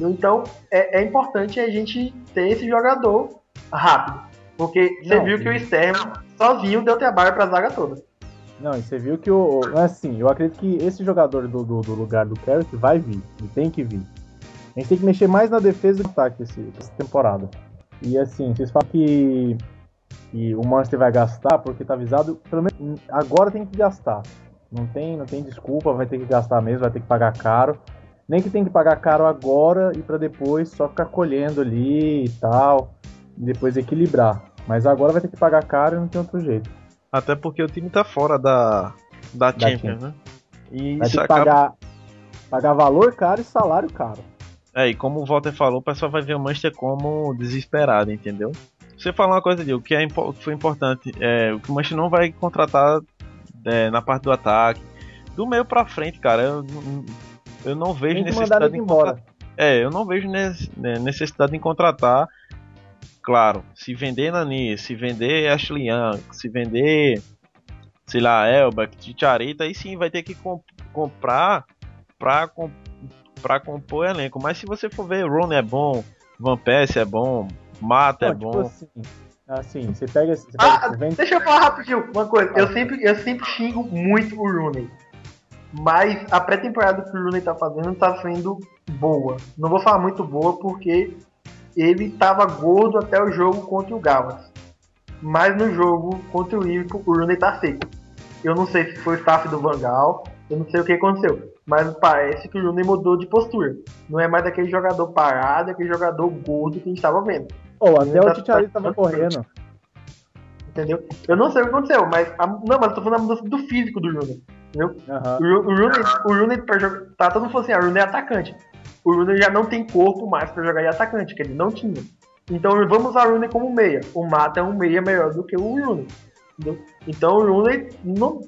Então é, é, importante a gente ter esse jogador rápido. Porque você viu que o Sterling sozinho deu trabalho pra zaga toda. Não, e você viu que o. Assim, eu acredito que esse jogador do, do, do lugar do Carrick vai vir. Ele tem que vir. A gente tem que mexer mais na defesa do ataque esse, essa temporada. E assim, vocês falam que, que o Manchester vai gastar porque tá avisado. Pelo menos agora tem que gastar. Não tem, não tem desculpa, vai ter que gastar mesmo, vai ter que pagar caro. Nem que tem que pagar caro agora e para depois só ficar colhendo ali e tal, e depois equilibrar. Mas agora vai ter que pagar caro e não tem outro jeito. Até porque o time tá fora da, da, da Champions, né? E vai ter que acaba... pagar, pagar valor caro e salário caro. É, e como o Walter falou, o pessoal vai ver o Manchester como desesperado, entendeu? Você falou uma coisa, Diego, que, é, que foi importante. É, o que o Manchester não vai contratar é, na parte do ataque. Do meio pra frente, cara, eu, eu não vejo necessidade de contratar. É, eu não vejo né, necessidade em contratar claro, se vender Nani, se vender Ashley Young, se vender, sei lá, Elba, Ticharita, aí sim vai ter que comp comprar pra, comp pra compor elenco. Mas se você for ver, Rooney é bom, Van Persie é bom, Mata é tipo bom. Assim, assim, você pega. Você pega ah, deixa eu falar rapidinho uma coisa. Eu sempre, eu sempre xingo muito o Rooney. Mas a pré-temporada que o Rooney tá fazendo tá sendo boa. Não vou falar muito boa porque ele tava gordo até o jogo contra o Gavas. Mas no jogo contra o Liverpool, o Rooney tá seco. Eu não sei se foi o staff do Vangal, eu não sei o que aconteceu. Mas parece que o Rooney mudou de postura. Não é mais aquele jogador parado, é aquele jogador gordo que a gente tava vendo. Oh, até o Titiari tava correndo. Entendeu? Eu não sei o que aconteceu, mas. A, não, mas eu tô falando da mudança do físico do Rooney. Entendeu? Uhum. O, o Rooney, o Rooney. Tá todo mundo falando assim, ah, o Rooney é atacante. O Rooney já não tem corpo mais pra jogar de atacante, que ele não tinha. Então vamos usar o Rooney como meia. O Mata é um meia melhor do que o Rooney. Entendeu? Então o Rooney,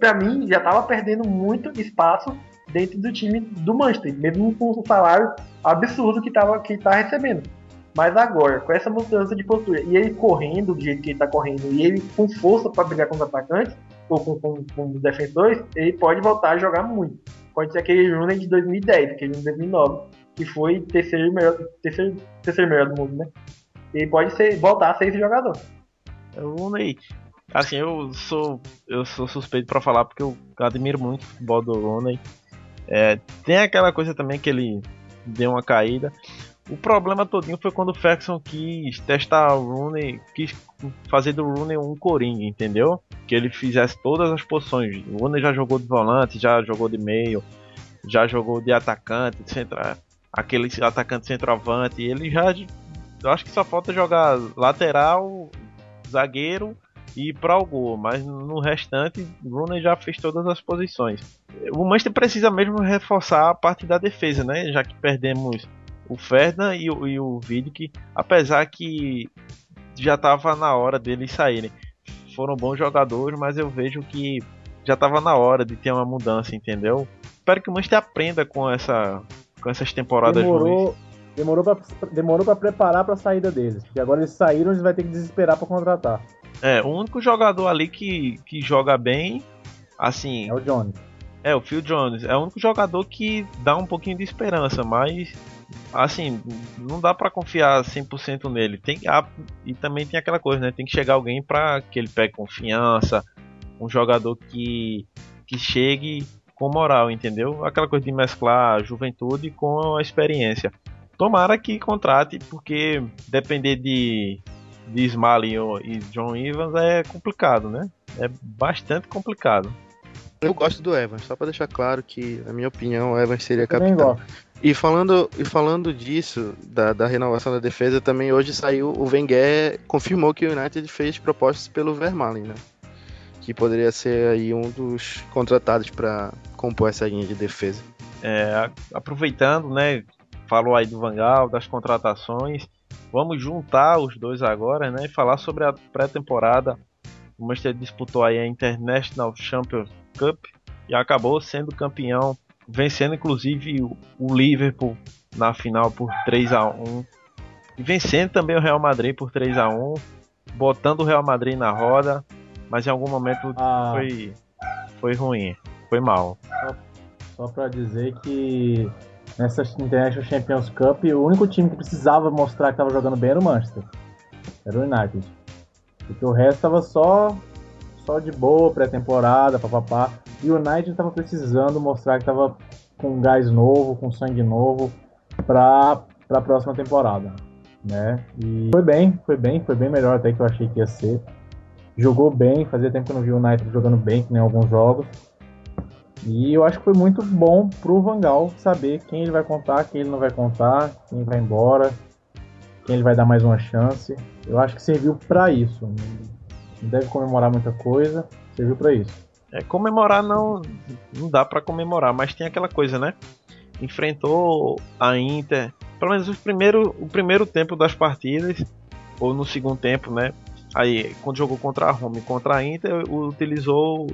pra mim, já tava perdendo muito espaço dentro do time do Manchester, mesmo com o salário absurdo que, tava, que tá recebendo. Mas agora, com essa mudança de postura, e ele correndo do jeito que ele tá correndo, e ele com força para brigar com os atacantes, ou com, com, com, os defensores, ele pode voltar a jogar muito. Pode ser aquele Rooney de 2010, aquele de 2009, que foi terceiro melhor, terceiro, terceiro melhor do mundo, né? Ele pode ser, voltar a ser esse jogador. É o Rooney. Assim, eu sou eu sou suspeito para falar porque eu admiro muito o futebol do Rooney. É, tem aquela coisa também que ele deu uma caída. O problema todinho foi quando o Ferguson quis testar o Rooney, quis fazer do Rooney um coringa, entendeu? Que ele fizesse todas as posições. O Rooney já jogou de volante, já jogou de meio, já jogou de atacante, de central, aquele atacante centroavante. Ele já, eu acho que só falta jogar lateral, zagueiro e para o gol, mas no restante, o Rooney já fez todas as posições. O Manchester precisa mesmo reforçar a parte da defesa, né? Já que perdemos o Ferdinand e o, e o Vidic, apesar que já estava na hora deles saírem. Foram bons jogadores, mas eu vejo que já estava na hora de ter uma mudança, entendeu? Espero que o Manchester aprenda com essa com essas temporadas demorou, ruins. Demorou para demorou para preparar para a saída deles, porque agora eles saíram, eles vai ter que desesperar para contratar. É, o único jogador ali que, que joga bem, assim, é o Jones. É, o Phil Jones. É o único jogador que dá um pouquinho de esperança, mas assim, não dá para confiar 100% nele. Tem a, e também tem aquela coisa, né? Tem que chegar alguém para que ele pegue confiança, um jogador que que chegue com moral, entendeu? Aquela coisa de mesclar a juventude com a experiência. Tomara que contrate, porque depender de de Smalley e John Evans é complicado, né? É bastante complicado. Eu gosto do Evans, só para deixar claro que, na minha opinião, o Evans seria capitão. E falando, e falando disso, da, da renovação da defesa, também hoje saiu o Wenger, confirmou que o United fez propostas pelo Vermaelen, né? Que poderia ser aí um dos contratados para compor essa linha de defesa. É, aproveitando, né? Falou aí do Vangal, das contratações. Vamos juntar os dois agora, né? E falar sobre a pré-temporada. O Manchester disputou aí a International Champions Cup e acabou sendo campeão vencendo inclusive o Liverpool na final por 3 a 1 e vencendo também o Real Madrid por 3 a 1 botando o Real Madrid na roda, mas em algum momento ah. foi, foi ruim, foi mal. Só, só para dizer que nessa International Champions Cup, o único time que precisava mostrar que estava jogando bem era o Manchester, era o United. Porque o resto estava só, só de boa, pré-temporada, papapá. E o United estava precisando mostrar que estava com gás novo, com sangue novo para a próxima temporada, né? E foi bem, foi bem, foi bem melhor até que eu achei que ia ser. Jogou bem, fazia tempo que eu não vi o United jogando bem, que nem alguns jogos. E eu acho que foi muito bom pro Vangal saber quem ele vai contar, quem ele não vai contar, quem vai embora, quem ele vai dar mais uma chance. Eu acho que serviu para isso. Não deve comemorar muita coisa, serviu para isso. É, comemorar não, não dá para comemorar, mas tem aquela coisa, né? Enfrentou a Inter, pelo menos o primeiro, o primeiro tempo das partidas, ou no segundo tempo, né? Aí, quando jogou contra a Roma e contra a Inter, utilizou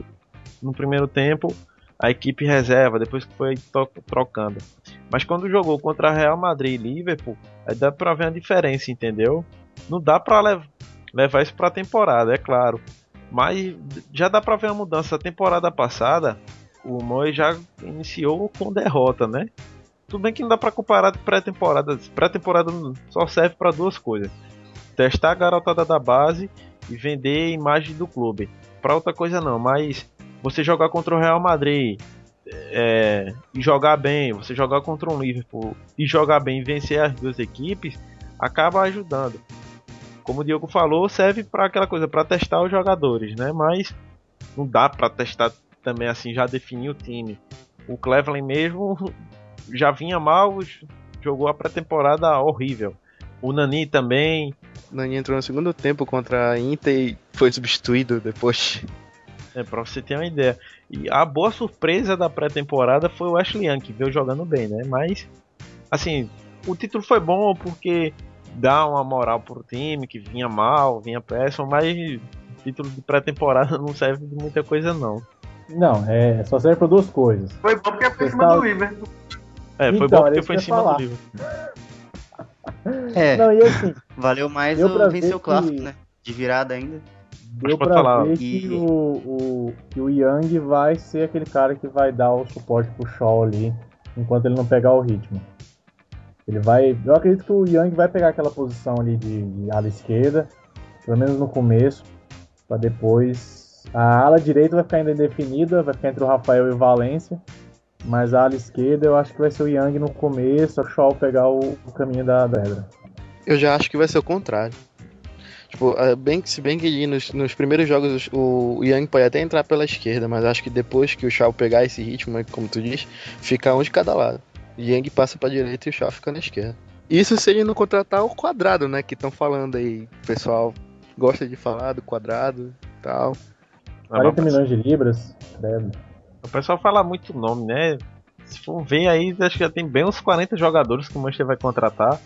no primeiro tempo a equipe reserva, depois que foi trocando. Mas quando jogou contra Real Madrid e Liverpool, aí dá pra ver a diferença, entendeu? Não dá pra lev levar isso pra temporada, é claro. Mas já dá pra ver a mudança. A temporada passada, o Moy já iniciou com derrota, né? Tudo bem que não dá pra comparar de pré-temporada. Pré-temporada só serve para duas coisas: testar a garotada da base e vender a imagem do clube. Pra outra coisa não, mas você jogar contra o Real Madrid é, e jogar bem, você jogar contra um Liverpool e jogar bem e vencer as duas equipes, acaba ajudando. Como o Diogo falou, serve para aquela coisa, para testar os jogadores, né? Mas não dá para testar também assim, já definir o time. O Cleveland mesmo já vinha mal, jogou a pré-temporada horrível. O Nani também. O Nani entrou no segundo tempo contra a Inter e foi substituído depois. É, pra você ter uma ideia. E a boa surpresa da pré-temporada foi o Ashley Young, que veio jogando bem, né? Mas, assim, o título foi bom porque dá uma moral pro time que vinha mal, vinha péssimo, mas título de pré-temporada não serve de muita coisa, não. Não, é só serve para duas coisas. Foi bom porque foi em cima do Liverpool. É, foi então, bom porque foi em cima falar. do Liverpool. É, não, e assim, valeu mais o vencer o clássico, que... né? De virada ainda. Deu pra falar. ver que, o, o, que o Yang vai ser aquele cara que vai dar o suporte pro Shaw ali, enquanto ele não pegar o ritmo. Ele vai. Eu acredito que o Yang vai pegar aquela posição ali de, de ala esquerda, pelo menos no começo, para depois. A ala direita vai ficar ainda indefinida, vai ficar entre o Rafael e o Valência. Mas a ala esquerda eu acho que vai ser o Yang no começo, o Shaw pegar o, o caminho da pedra. Eu já acho que vai ser o contrário. Tipo, é, bem, se bem que nos, nos primeiros jogos o, Yang pode até entrar pela esquerda, mas acho que depois que o Shaw pegar esse ritmo, como tu diz, fica um de cada lado. Yang passa pra direita e o Shaw fica na esquerda. Isso se ele não contratar o quadrado, né? Que estão falando aí. O pessoal gosta de falar do quadrado e tal. 40 milhões de libras, deve. O pessoal fala muito nome, né? Se for ver aí, acho que já tem bem uns 40 jogadores que o Manchester vai contratar.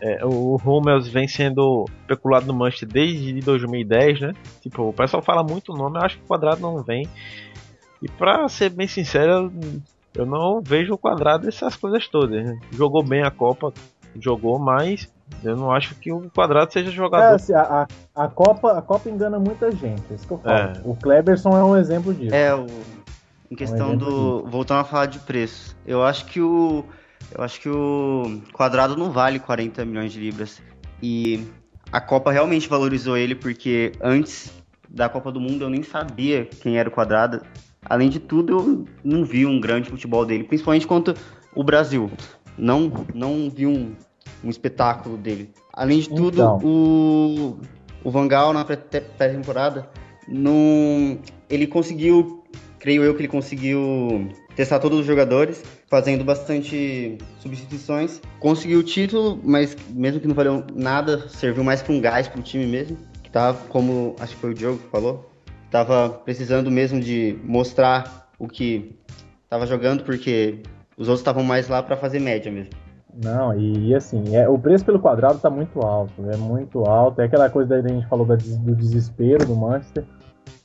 É, o Hummels vem sendo especulado no Manchester desde 2010, né? Tipo, o pessoal fala muito nome, eu acho que o quadrado não vem. E pra ser bem sincero, eu não vejo o quadrado essas coisas todas. Né? Jogou bem a Copa, jogou, mas eu não acho que o quadrado seja jogador. É, assim, a, a, Copa, a Copa engana muita gente, é isso que eu falo. É. O Kleberson é um exemplo disso. É, o, em questão um do. Voltando a falar de preço. Eu acho que o eu acho que o Quadrado não vale 40 milhões de libras. E a Copa realmente valorizou ele, porque antes da Copa do Mundo eu nem sabia quem era o Quadrado. Além de tudo, eu não vi um grande futebol dele, principalmente contra o Brasil. Não, não vi um, um espetáculo dele. Além de tudo, então. o, o Vangal na pré-temporada, ele conseguiu, creio eu que ele conseguiu testar todos os jogadores, fazendo bastante substituições. Conseguiu o título, mas mesmo que não valeu nada, serviu mais para um gás para o time mesmo. Que tava, como acho que foi o Diogo que falou, tava precisando mesmo de mostrar o que estava jogando, porque os outros estavam mais lá para fazer média mesmo. Não, e, e assim, é, o preço pelo quadrado está muito alto, é muito alto. É aquela coisa que a gente falou da, do desespero do Manchester.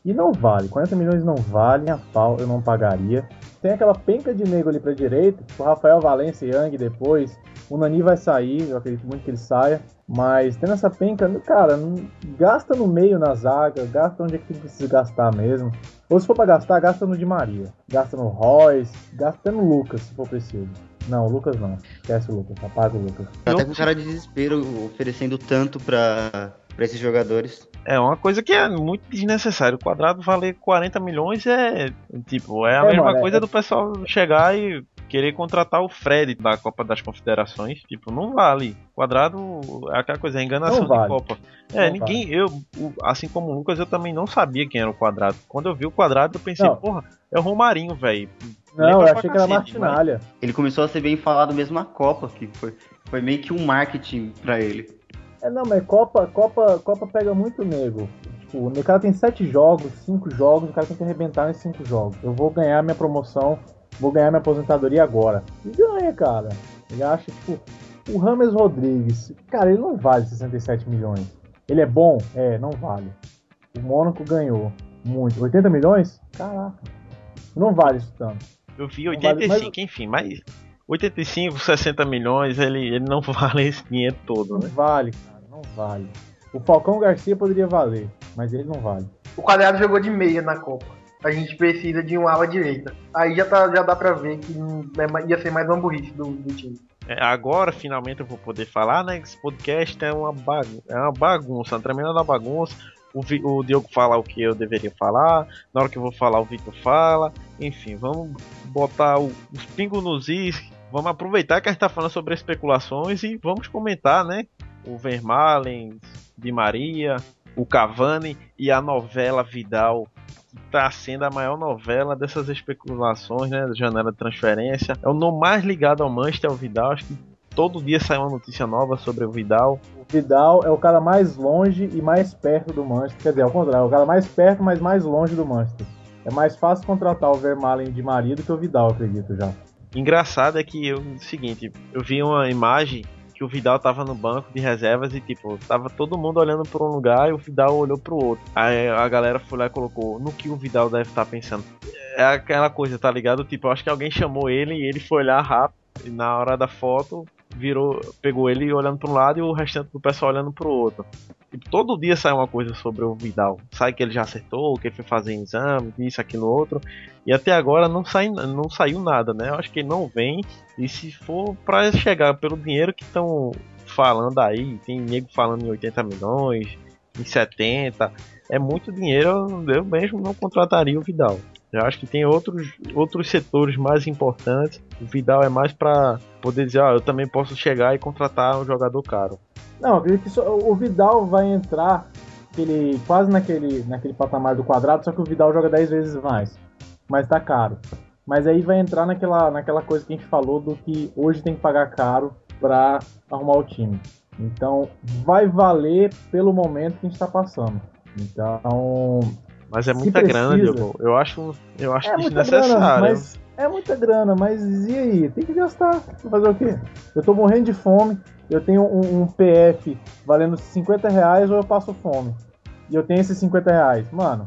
E não vale, 40 milhões não valem a pau, eu não pagaria. Tem aquela penca de nego ali pra direita, tipo o Rafael Valência e Yang depois. O Nani vai sair, eu acredito muito que ele saia. Mas tendo essa penca, cara, gasta no meio na zaga, gasta onde é que precisa gastar mesmo. Ou se for pra gastar, gasta no Di Maria. Gasta no Royce, gasta no Lucas, se for preciso. Não, o Lucas não. Esquece o Lucas, apaga o Lucas. Tá até com cara de desespero oferecendo tanto pra, pra esses jogadores. É uma coisa que é muito desnecessário. O quadrado valer 40 milhões é tipo, é a é, mesma mano, coisa é... do pessoal chegar e querer contratar o Fred da Copa das Confederações. Tipo, não vale. Quadrado é aquela coisa, é enganação vale. de Copa. É, não ninguém, vale. eu, assim como o Lucas, eu também não sabia quem era o quadrado. Quando eu vi o quadrado, eu pensei, não. porra, é o Romarinho, velho. Não, eu achei que era Martinalha. Ele começou a ser bem falado mesmo na Copa, que foi, foi meio que um marketing para ele. É, não, mas Copa, Copa, Copa pega muito nego. Tipo, o cara tem sete jogos, cinco jogos, o cara tem que arrebentar nesses cinco jogos. Eu vou ganhar minha promoção, vou ganhar minha aposentadoria agora. E ganha, cara. Ele acha, tipo, o Rames Rodrigues, cara, ele não vale 67 milhões. Ele é bom? É, não vale. O Mônaco ganhou muito. 80 milhões? Caraca. Não vale isso tanto. Eu vi 85, vale, mas... enfim, mas 85, 60 milhões, ele, ele não vale esse dinheiro todo, né? Não vale, cara vale. O Falcão Garcia poderia valer, mas ele não vale. O Quadrado jogou de meia na Copa. A gente precisa de um ala direita. Aí já, tá, já dá pra ver que é ia ser mais uma burrice do, do time. É, agora, finalmente, eu vou poder falar, né? Esse podcast é uma, bagun é uma bagunça, uma tremenda bagunça. O, o Diogo fala o que eu deveria falar, na hora que eu vou falar, o Vitor fala. Enfim, vamos botar o, os pingos nos is. Vamos aproveitar que a gente tá falando sobre especulações e vamos comentar, né? O Vermalen, Di Maria, o Cavani e a novela Vidal está sendo a maior novela dessas especulações, né? Da janela de transferência. É o nome mais ligado ao Manchester, é o Vidal. Acho que todo dia sai uma notícia nova sobre o Vidal. O Vidal é o cara mais longe e mais perto do Manchester. Quer dizer, ao contrário, é o cara mais perto, mas mais longe do Manchester. É mais fácil contratar o Vermaelen de marido que o Vidal, acredito já. Engraçado é que eu, o seguinte, eu vi uma imagem que o Vidal tava no banco de reservas e, tipo, tava todo mundo olhando para um lugar e o Vidal olhou pro outro. Aí a galera foi lá e colocou no que o Vidal deve estar tá pensando. É aquela coisa, tá ligado? Tipo, acho que alguém chamou ele e ele foi olhar rápido. E na hora da foto, virou, pegou ele olhando para um lado e o restante do pessoal olhando para o outro. Tipo, todo dia sai uma coisa sobre o Vidal. Sai que ele já acertou, que ele foi fazer exame, isso, aquilo, outro. E até agora não, sai, não saiu nada, né? Eu acho que não vem. E se for para chegar pelo dinheiro que estão falando aí, tem nego falando em 80 milhões, em 70, é muito dinheiro, eu mesmo não contrataria o Vidal. Eu acho que tem outros, outros setores mais importantes. O Vidal é mais para poder dizer, ah, eu também posso chegar e contratar um jogador caro. Não, acredito que só, o Vidal vai entrar aquele, quase naquele, naquele patamar do quadrado, só que o Vidal joga 10 vezes mais. Mas tá caro. Mas aí vai entrar naquela, naquela coisa que a gente falou do que hoje tem que pagar caro para arrumar o time. Então vai valer pelo momento que a gente está passando. Então mas é muita grana, Diogo. Eu acho, eu acho é desnecessário. Grana, mas é muita grana, mas e aí? Tem que gastar. Fazer o quê? Eu tô morrendo de fome, eu tenho um, um PF valendo 50 reais ou eu passo fome. E eu tenho esses 50 reais. Mano,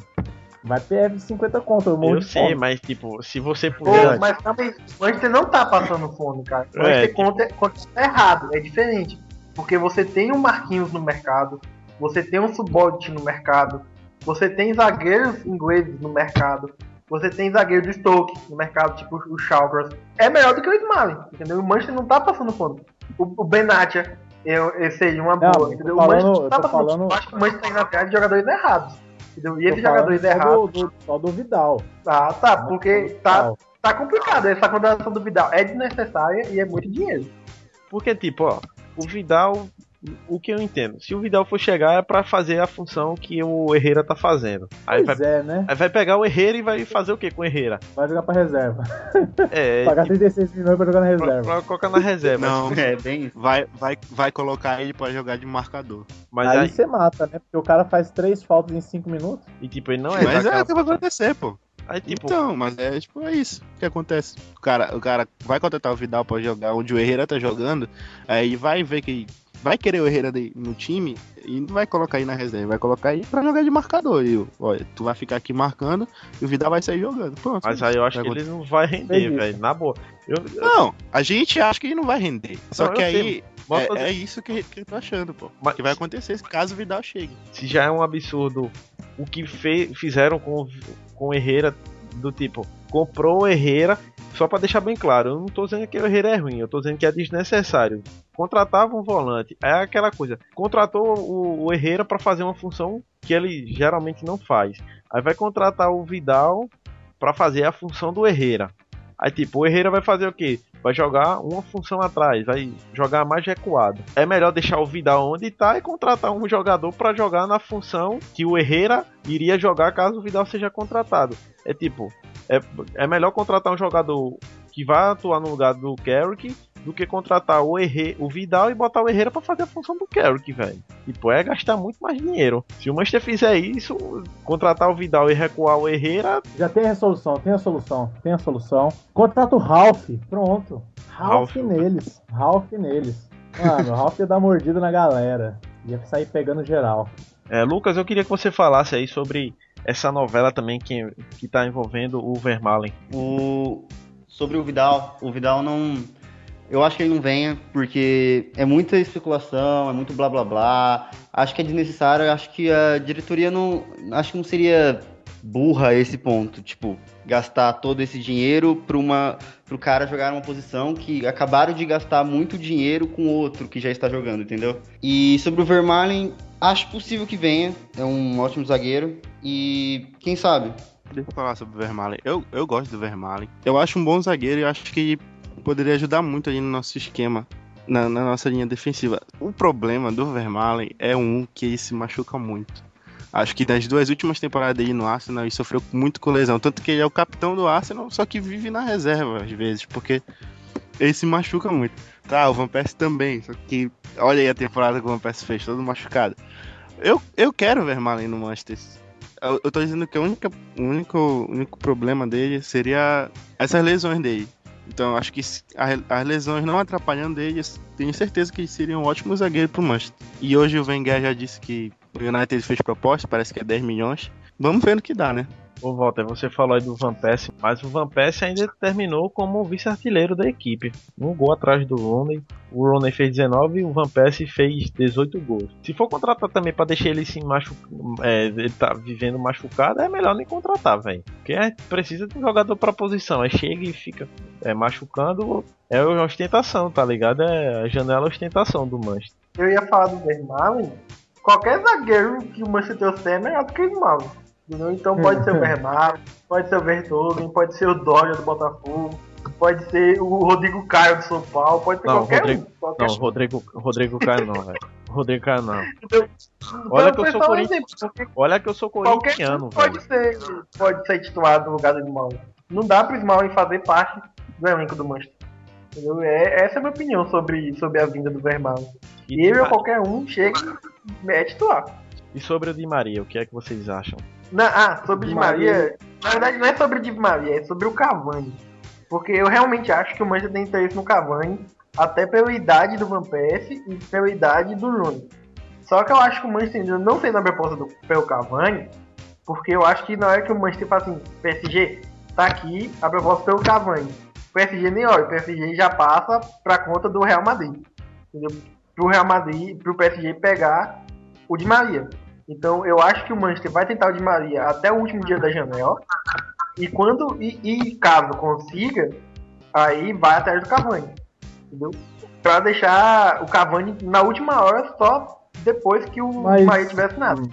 vai PF de 50 conto. Eu, eu sei, fome. mas tipo, se você puder. Pô, mas também, o Manchester não tá passando fome, cara. O Manchester é, conta, tipo... conta errado, é diferente. Porque você tem um Marquinhos no mercado, você tem um Subote no mercado, você tem zagueiros ingleses no mercado. Você tem zagueiro do Stoke no mercado, tipo o Shawcross. É melhor do que o Smalley, entendeu? O Manchester não tá passando fome. O, o Benatia eu, eu seria uma não, boa, entendeu? Falando, o Manchester não tá passando falando... fome. Eu acho que o Manchester tá indo atrás de jogadores errados. Entendeu? E esses jogadores errados. Do, do, só do Vidal. Ah, tá, porque tá, tá complicado. Essa contratação do Vidal é desnecessária e é muito dinheiro. Porque, tipo, ó, o Vidal o que eu entendo. Se o Vidal for chegar é para fazer a função que o Herrera tá fazendo. Aí pois vai, é, né? Aí vai pegar o Herrera e vai fazer o que com o Herrera? Vai jogar pra reserva. É. Pagar tipo, 36 milhões pra jogar na reserva. Pra, pra colocar na reserva. Não, é bem isso. Vai, vai, vai colocar ele pra jogar de marcador. Mas aí, aí você mata, né? Porque o cara faz três faltas em 5 minutos. E tipo, ele não é. Mas é o que vai acontecer, pô. Aí, tipo... Então, mas é tipo, é isso que acontece. O cara, o cara vai contratar o Vidal pra jogar onde o Herrera tá jogando, aí vai ver que vai querer o Herrera no time e não vai colocar aí na reserva, vai colocar aí pra jogar de marcador. E, olha, tu vai ficar aqui marcando e o Vidal vai sair jogando. Pronto. Mas aí eu acho que ele não vai render, velho. Na boa. Eu, eu... Não, a gente acha que ele não vai render. Só não, que aí. É, é, isso que, que eu tô achando, pô. Mas, que vai acontecer caso o Vidal chegue. Se já é um absurdo o que fe, fizeram com, com o Herrera, do tipo, comprou o Herrera só para deixar bem claro, eu não tô dizendo que o Herrera é ruim, eu tô dizendo que é desnecessário. Contratava um volante, é aquela coisa. Contratou o, o Herrera para fazer uma função que ele geralmente não faz. Aí vai contratar o Vidal para fazer a função do Herrera. Aí tipo, o Herrera vai fazer o quê? Vai jogar uma função atrás, vai jogar mais recuado. É melhor deixar o Vidal onde tá e contratar um jogador para jogar na função que o Herrera iria jogar caso o Vidal seja contratado. É tipo, é, é melhor contratar um jogador que vai atuar no lugar do Carrick do que contratar o, Herre, o Vidal e botar o Herrera para fazer a função do Carrick, velho. Tipo, é gastar muito mais dinheiro. Se o Manchester fizer isso, contratar o Vidal e recuar o Herrera. Já tem a solução, tem a solução, tem a solução. Contrata o Ralph, pronto. Ralph, Ralph neles. Ralph neles. Mano, o Ralph ia dar mordida na galera. Ia sair pegando geral. É, Lucas, eu queria que você falasse aí sobre essa novela também que, que tá envolvendo o Vermalen. O, sobre o Vidal, o Vidal não Eu acho que ele não venha, porque é muita especulação, é muito blá blá blá. Acho que é desnecessário, acho que a diretoria não. Acho que não seria burra esse ponto. Tipo, gastar todo esse dinheiro para uma pro cara jogar numa posição que acabaram de gastar muito dinheiro com outro que já está jogando, entendeu? E sobre o Vermaelen, acho possível que venha. É um ótimo zagueiro e quem sabe Deixa eu falar sobre o Vermaelen. Eu, eu gosto do Vermaelen. Eu acho um bom zagueiro e acho que poderia ajudar muito ali no nosso esquema, na, na, nossa linha defensiva. O problema do Vermaelen é um que ele se machuca muito. Acho que nas duas últimas temporadas dele no Arsenal ele sofreu muito com lesão. Tanto que ele é o capitão do Arsenal, só que vive na reserva às vezes, porque ele se machuca muito. Tá, o Van Persie também, só que olha aí a temporada que o Van Persie fez, todo machucado. Eu, eu quero o Vermaelen no Manchester eu, eu tô dizendo que o único, único problema dele seria essas lesões dele. Então acho que as lesões não atrapalhando ele, tenho certeza que ele seria um ótimo zagueiro pro Manchester. E hoje o Wenger já disse que o United fez proposta, parece que é 10 milhões. Vamos ver no que dá, né? Ô Walter, você falou aí do Van Persie, mas o Van Persie ainda terminou como vice-artilheiro da equipe. Um gol atrás do Rooney. O Rooney fez 19 e o Van Persie fez 18 gols. Se for contratar também para deixar ele se machucar, é, ele tá vivendo machucado, é melhor nem contratar, velho. Porque é, precisa de um jogador pra posição. Aí chega e fica é, machucando, é ostentação, tá ligado? É a janela ostentação do Manchester. Eu ia falar do Vermaelen. Qualquer zagueiro que o Manchester tem é melhor do que o Vermaelen. Entendeu? Então pode ser o Bernardo, pode ser o Vertogen, pode ser o Dória do Botafogo, pode ser o Rodrigo Caio do São Paulo, pode ser não, qualquer Rodrigo, um. Qualquer não, Rodrigo, Rodrigo Caio não, velho. Rodrigo Caio não. Então, Olha que eu sou corintiano. Olha que eu sou corintiano, pode ser, pode ser titulado no lugar do Ismael. Não dá pro Ismael fazer parte do elenco do Manchester. Entendeu? É, essa é a minha opinião sobre, sobre a vinda do Vermal. E ele ou qualquer um chega e é titular. E sobre o Di Maria, o que é que vocês acham? Ah, sobre o Di Maria, Maria, na verdade não é sobre o Di Maria, é sobre o Cavani. Porque eu realmente acho que o Manchester tem interesse no Cavani, até pela idade do Van Persie e pela idade do Rooney. Só que eu acho que o Manchester não fez a proposta do, pelo Cavani, porque eu acho que na hora que o Manchester fala assim, PSG, tá aqui a proposta pelo Cavani. O PSG nem olha, o PSG já passa pra conta do Real Madrid. Entendeu? Pro Real Madrid, pro PSG pegar o Di Maria. Então eu acho que o Manchester vai tentar o Di Maria até o último dia da janela. E quando e, e caso consiga, aí vai atrás do Cavani. Entendeu? Pra deixar o Cavani na última hora só depois que o Mas... Maria tiver assinado.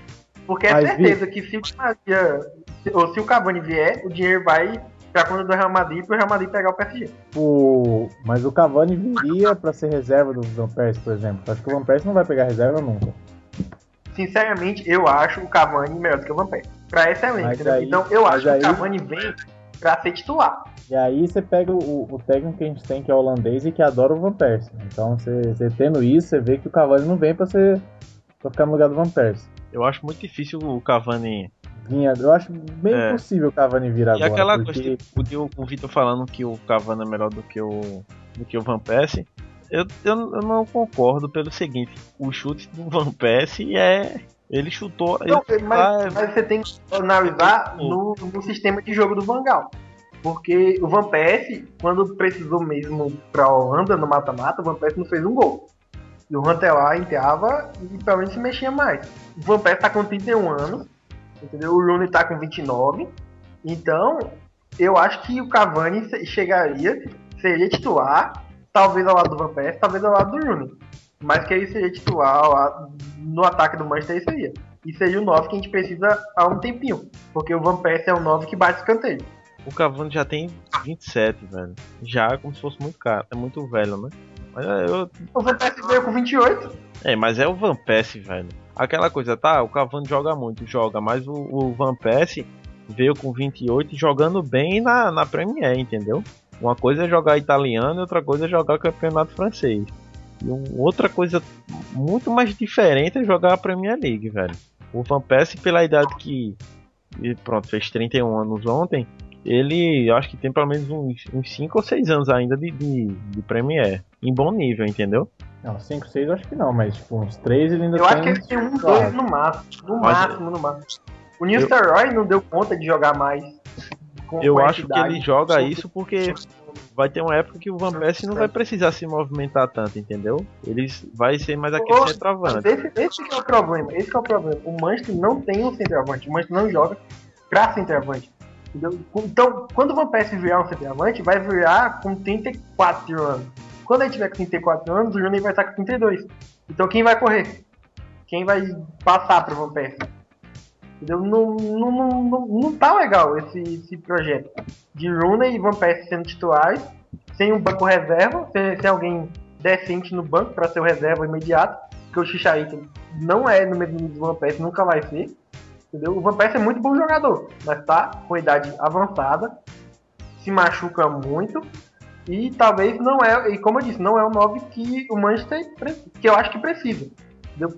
Porque é certeza que se o Di Maria ou se o Cavani vier, o dinheiro vai pra conta do Real Madrid pro Real Madrid pegar o PSG. O... Mas o Cavani viria pra ser reserva do Van Persie, por exemplo. Acho que o Van Persie não vai pegar reserva nunca sinceramente, eu acho o Cavani melhor do que o Van Persie. Pra excelente, aí, Então eu acho aí, que o Cavani vem pra ser titular. E aí você pega o, o, técnico que a gente tem, que é holandês e que adora o Van Persie. Então você, tendo isso, você vê que o Cavani não vem pra, ser, pra ficar no lugar do Van Persie. Eu acho muito difícil o Cavani vinha. Eu acho bem é. possível o Cavani vir agora. E aquela porque... coisa, o, o Vitor falando que o Cavani é melhor do que o, do que o Van Persie, eu, eu, eu, não concordo pelo seguinte: o chute do Van Persie é. Ele chutou. Não, ele mas, mas, você tem que analisar no, no sistema de jogo do Vangal. Porque o Van Persie, quando precisou mesmo pra Holanda no mata-mata, o Van Persie não fez um gol. E o Rantelar entrava e pelo menos se mexia mais. O Van Persie tá com 31 anos, entendeu? O Rooney tá com 29. Então, eu acho que o Cavani chegaria, seria titular talvez ao lado do Van Persie, talvez ao lado do Rooney. Mas que ele seria titular no ataque do Manchester, isso seria. E seria o 9 que a gente precisa há um tempinho. Porque o Van Persie é o 9 que bate escanteio. O Cavani já tem 27, velho. Já é como se fosse muito caro. É muito velho, né? Mas eu... O Van Persie veio com 28. É, mas é o Van Persie, velho. Aquela coisa, tá? O Cavani joga muito, joga. Mas o, o Van Persie veio com 28 jogando bem na, na Premier, entendeu? Uma coisa é jogar italiano e outra coisa é jogar campeonato francês. E outra coisa muito mais diferente é jogar a Premier League, velho. O Van Persie, pela idade que. Pronto, fez 31 anos ontem. Ele acho que tem pelo menos uns 5 ou 6 anos ainda de, de, de Premier. Em bom nível, entendeu? Não, 5, 6 acho que não, mas tipo, uns 3 ele ainda eu tem. Eu acho que ele tem um, 2 no máximo. No mas, máximo, no máximo. O Nistelrooy eu... não deu conta de jogar mais eu acho que ele joga isso porque vai ter uma época que o Van Persie não vai precisar se movimentar tanto, entendeu? Eles vai ser mais aquele Oxe, centroavante. Esse, esse é o problema, esse é o problema. O Manchester não tem um centroavante, o Manchester não joga pra centroavante. Entendeu? Então, quando o Van Persie virar um centroavante, vai virar com 34 anos. Quando ele tiver com 34 anos, o Júnior vai estar com 32. Então quem vai correr? Quem vai passar pro Van Persie? Entendeu? Não, não, não, não, não tá legal esse, esse projeto de Rooney e Van Persie sendo titulares, sem um banco reserva, sem, sem alguém decente no banco para ser o reserva imediato, porque o Xixaíta não é no mesmo nível do Van Persie, nunca vai ser. Entendeu? O Van Persie é muito bom jogador, mas tá com idade avançada, se machuca muito e talvez não é, e como eu disse, não é o 9 que o Manchester que eu acho que precisa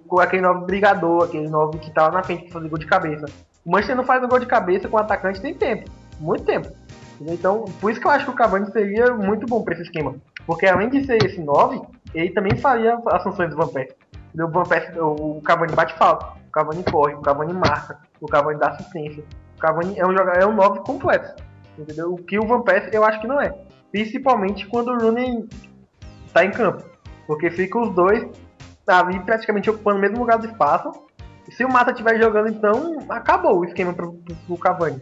com aquele novo brigador, aquele novo que tava na frente pra fazer gol de cabeça. O Manchester não faz um gol de cabeça com o atacante tem tempo, muito tempo. Então, por isso que eu acho que o Cavani seria muito bom para esse esquema. Porque além de ser esse 9, ele também faria as funções do Van Persie. O, Van Persie, o Cavani bate falta, o Cavani corre, o Cavani marca, o Cavani dá assistência. O Cavani é um jogador, é um 9 completo. Entendeu? O que o Van Persie eu acho que não é. Principalmente quando o Rooney tá em campo. Porque fica os dois ali praticamente ocupando o mesmo lugar do espaço. E se o Mata estiver jogando, então acabou o esquema pro, pro, pro Cavani.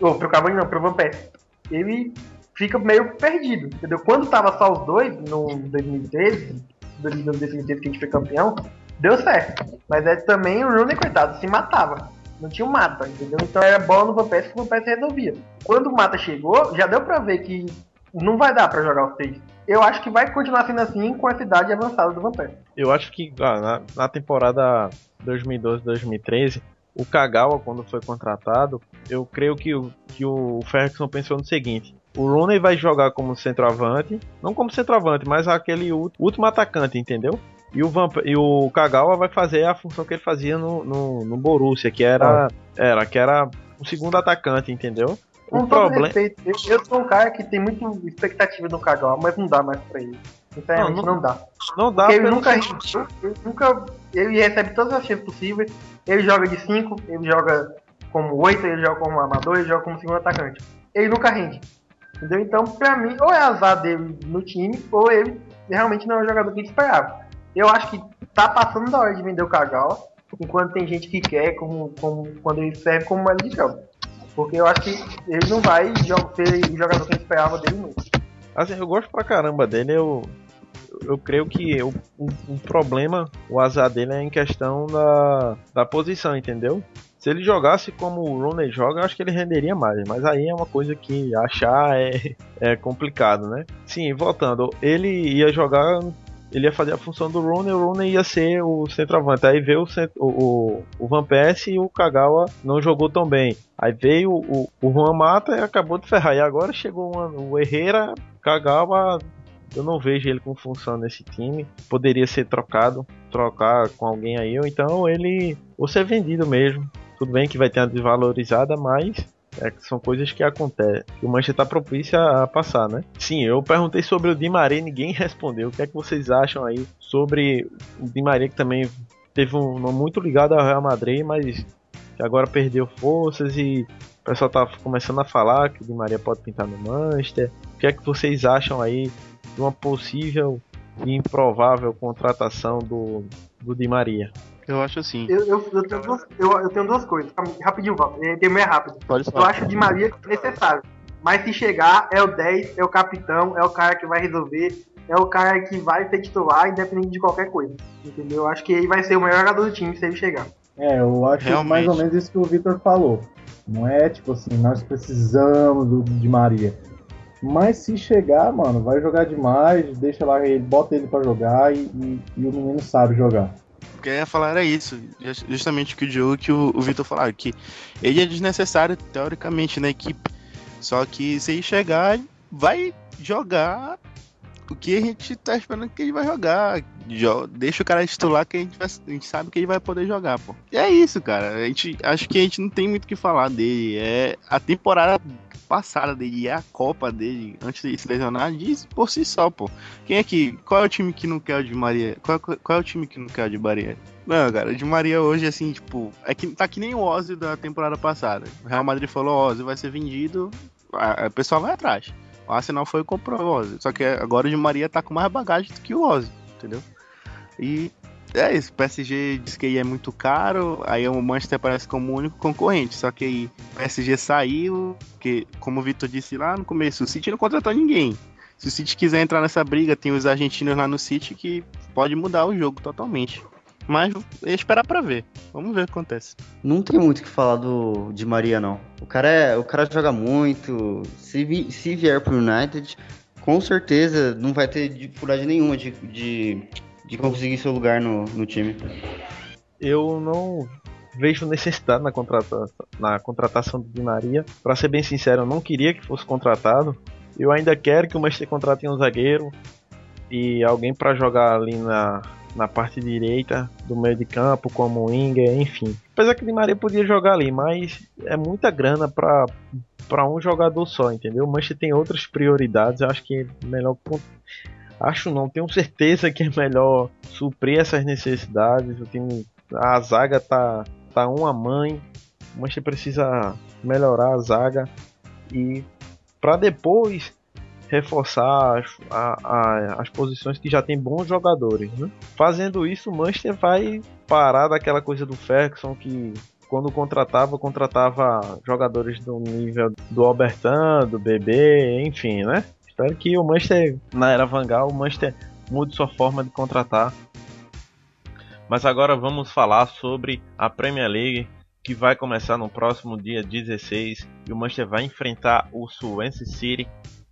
Ou pro Cavani não, pro Van Persie. Ele fica meio perdido, entendeu? Quando tava só os dois, no 2013, 2013 que a gente foi campeão, deu certo. Mas é também o Rooney, coitado, se matava. Não tinha o Mata, entendeu? Então era bola no Van Persie que o Van Persie resolvia. Quando o Mata chegou, já deu pra ver que não vai dar para jogar os três. Eu acho que vai continuar sendo assim com essa idade avançada do Vampire. Eu acho que ah, na, na temporada 2012-2013, o Kagawa, quando foi contratado, eu creio que, o, que o Ferguson pensou no seguinte: o Rooney vai jogar como centroavante, não como centroavante, mas aquele último atacante, entendeu? E o, Vamp e o Kagawa vai fazer a função que ele fazia no, no, no Borussia, que era, ah. era, que era o segundo atacante, entendeu? Com problema... respeito, eu, eu, sou um cara que tem muita expectativa no Kagawa, mas não dá mais pra ele. Sinceramente, não, não, não dá. Não dá Porque ele nunca, ele nunca. Ele recebe todas as chances possíveis. Ele joga de 5, ele joga como 8, ele joga como amador, ele joga como segundo atacante. Ele nunca rende. Entendeu? Então, pra mim, ou é azar dele no time, ou ele realmente não é o jogador que ele esperava. Eu acho que tá passando da hora de vender o Kagawa, enquanto tem gente que quer, como, como quando ele serve como moeda de jogo. Porque eu acho que ele não vai ser o jogador que esperava dele nunca. Assim, eu gosto pra caramba dele, eu, eu creio que o, o, o, problema, o azar dele é em questão da, da posição, entendeu? Se ele jogasse como o Rooney joga, eu acho que ele renderia mais. Mas aí é uma coisa que achar é, é complicado, né? Sim, voltando, ele ia jogar ele ia fazer a função do Rooney, o Rooney ia ser o centroavante. Aí veio o, o, o Van Persie e o Kagawa não jogou tão bem. Aí veio o, o Juan Mata e acabou de ferrar. E agora chegou uma, o Herrera, Kagawa, eu não vejo ele com função nesse time. Poderia ser trocado, trocar com alguém aí, ou então ele ou ser vendido mesmo. Tudo bem que vai ter uma desvalorizada, mas é, são coisas que acontecem. Que o Manchester está propício a, passar, né? Sim, eu perguntei sobre o Di Maria e ninguém respondeu. O que é que vocês acham aí sobre o Di Maria que também teve um nome muito ligado ao Real Madrid, mas que agora perdeu forças e o pessoal tá começando a falar que o Di Maria pode pintar no Manchester. O que é que vocês acham aí de uma possível e improvável contratação do, do Di Maria? Eu acho assim. Eu, eu, eu, tenho, duas, eu, eu tenho duas coisas. Rapidinho, Val. Tem é rápido. Pode eu acho de Maria necessário. Mas se chegar, é o 10, é o capitão, é o cara que vai resolver, é o cara que vai ser titular, independente de qualquer coisa. Entendeu? Eu acho que ele vai ser o melhor jogador do time se ele chegar. É, eu acho Realmente. mais ou menos isso que o Victor falou. Não é tipo assim, nós precisamos do, de Maria. Mas se chegar, mano, vai jogar demais, deixa lá ele, bota ele para jogar e, e, e o menino sabe jogar que ia falar era isso. Justamente o que o Diogo que o, o Vitor falaram, que ele é desnecessário, teoricamente, na equipe. Só que se ele chegar, vai jogar o que a gente tá esperando que ele vai jogar. Deixa o cara titular que a gente, vai, a gente sabe que ele vai poder jogar, pô. E é isso, cara. A gente acho que a gente não tem muito o que falar dele. É a temporada passada dele e a Copa dele, antes de se lesionar, diz por si só, pô. Quem é que. Qual é o time que não quer o de Maria? Qual, qual é o time que não quer o de Maria? Não, cara, o de Maria hoje, assim, tipo, é que tá que nem o Ozzy da temporada passada. O Real Madrid falou, Ozzy vai ser vendido, o pessoal vai atrás. O Arsenal foi e comprou o Ozzy. Só que agora o Di Maria tá com mais bagagem do que o Ozzy, entendeu? E é isso, o PSG diz que é muito caro, aí o Manchester aparece como único concorrente. Só que aí o PSG saiu, que como o Vitor disse lá no começo, o City não contratou ninguém. Se o City quiser entrar nessa briga, tem os argentinos lá no City que pode mudar o jogo totalmente. Mas é esperar para ver. Vamos ver o que acontece. Não tem muito o que falar do de Maria não. O cara é, o cara joga muito. Se, vi, se vier pro United, com certeza não vai ter dificuldade nenhuma de, de, de conseguir seu lugar no, no time. Eu não vejo necessidade na contratação, na contratação do Di Maria. Para ser bem sincero, eu não queria que fosse contratado. Eu ainda quero que o Manchester contrate um zagueiro e alguém para jogar ali na, na parte direita do meio de campo, como o Inger, enfim. Apesar que o Di Maria podia jogar ali, mas é muita grana para para um jogador só, entendeu? O Manchester tem outras prioridades, eu acho que é melhor acho não, tenho certeza que é melhor suprir essas necessidades. O time a zaga tá tá uma mãe. O Manchester precisa melhorar a zaga e para depois reforçar as, a, a, as posições que já tem bons jogadores. Né? Fazendo isso, o Manchester vai parar daquela coisa do Ferguson que quando contratava, contratava jogadores do nível do Albertan, do BB, enfim, né? Espero que o Manchester, na era Vangal, o Manchester mude sua forma de contratar. Mas agora vamos falar sobre a Premier League que vai começar no próximo dia 16 e o Manchester vai enfrentar o Swansea City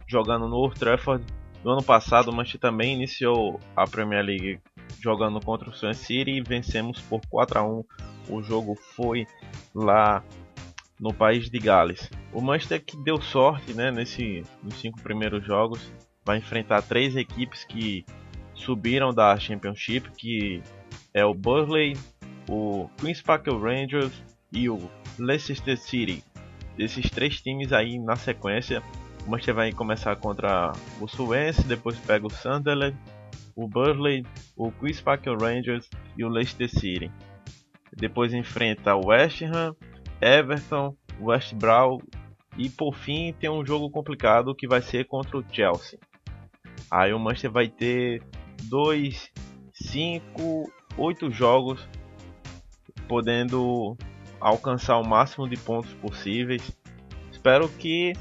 jogando no Old Trafford. No ano passado o Manchester também iniciou a Premier League jogando contra o Swansea City e vencemos por 4 a 1. O jogo foi lá no país de Gales. O Manchester que deu sorte, né, nesse nos cinco primeiros jogos, vai enfrentar três equipes que subiram da Championship, que é o Burley, o Queens Park Rangers e o Leicester City. Esses três times aí na sequência, o Manchester vai começar contra o Swansea, depois pega o Sunderland, o Burley, o Queen's Park Rangers e o Leicester City. Depois enfrenta o West Ham, Everton, West Brom e por fim tem um jogo complicado que vai ser contra o Chelsea. Aí o Manchester vai ter 2, 5, 8 jogos podendo alcançar o máximo de pontos possíveis. Espero que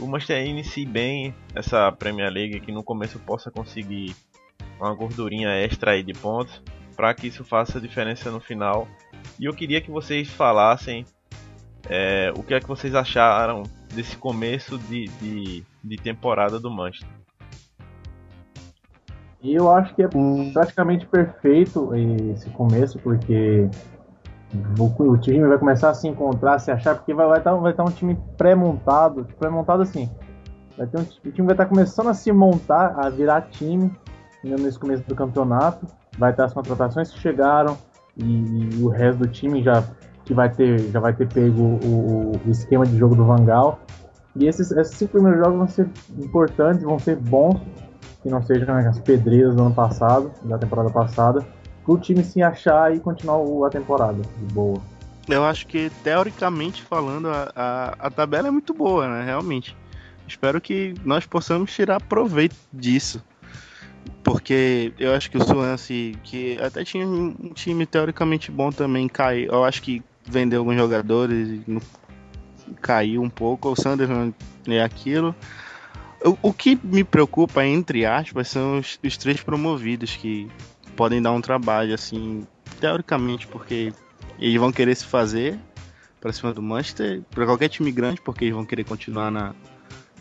o Manchester inicie bem essa Premier League, que no começo possa conseguir uma gordurinha extra aí de pontos, para que isso faça diferença no final. E eu queria que vocês falassem é, o que é que vocês acharam desse começo de, de, de temporada do Manchester. E eu acho que é praticamente perfeito esse começo, porque o, o, time vai começar a se encontrar, a se achar, porque vai estar vai, vai tá um time pré-montado, pré-montado assim. Vai ter um, o time vai estar tá começando a se montar, a virar time nesse começo do campeonato. Vai ter as contratações que chegaram e, e o resto do time já que vai ter já vai ter pego o, o esquema de jogo do Vangal. E esses, esses cinco primeiros jogos vão ser importantes, vão ser bons, que não sejam as pedreiras do ano passado, da temporada passada pro time se achar e continuar a temporada de boa. Eu acho que, teoricamente falando, a, a, a tabela é muito boa, né? Realmente. Espero que nós possamos tirar proveito disso. Porque eu acho que o Swansea, que até tinha um time teoricamente bom também, caiu. Eu acho que vendeu alguns jogadores e caiu um pouco. O Sunderland é aquilo. O, o que me preocupa, entre aspas, são os, os três promovidos que podem dar um trabalho, assim, teoricamente, porque eles vão querer se fazer para cima do Manchester, para qualquer time grande, porque eles vão querer continuar na,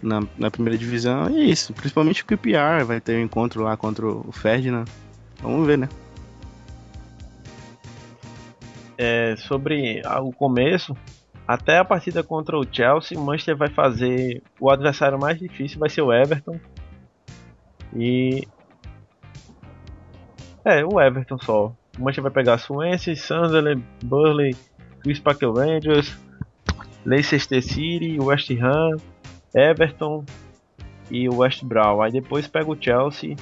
na, na, primeira divisão. E é isso, principalmente o QPR vai ter um encontro lá contra o Ferdinand. Vamos ver, né? É, sobre o começo, até a partida contra o Chelsea, o Manchester vai fazer o adversário mais difícil vai ser o Everton. E é, o Everton só. O Manchester vai pegar Swansea, Sunderland, Burley, Chris Parker Rangers, Leicester City, West Ham, Everton e o West Brom. Aí depois pega o Chelsea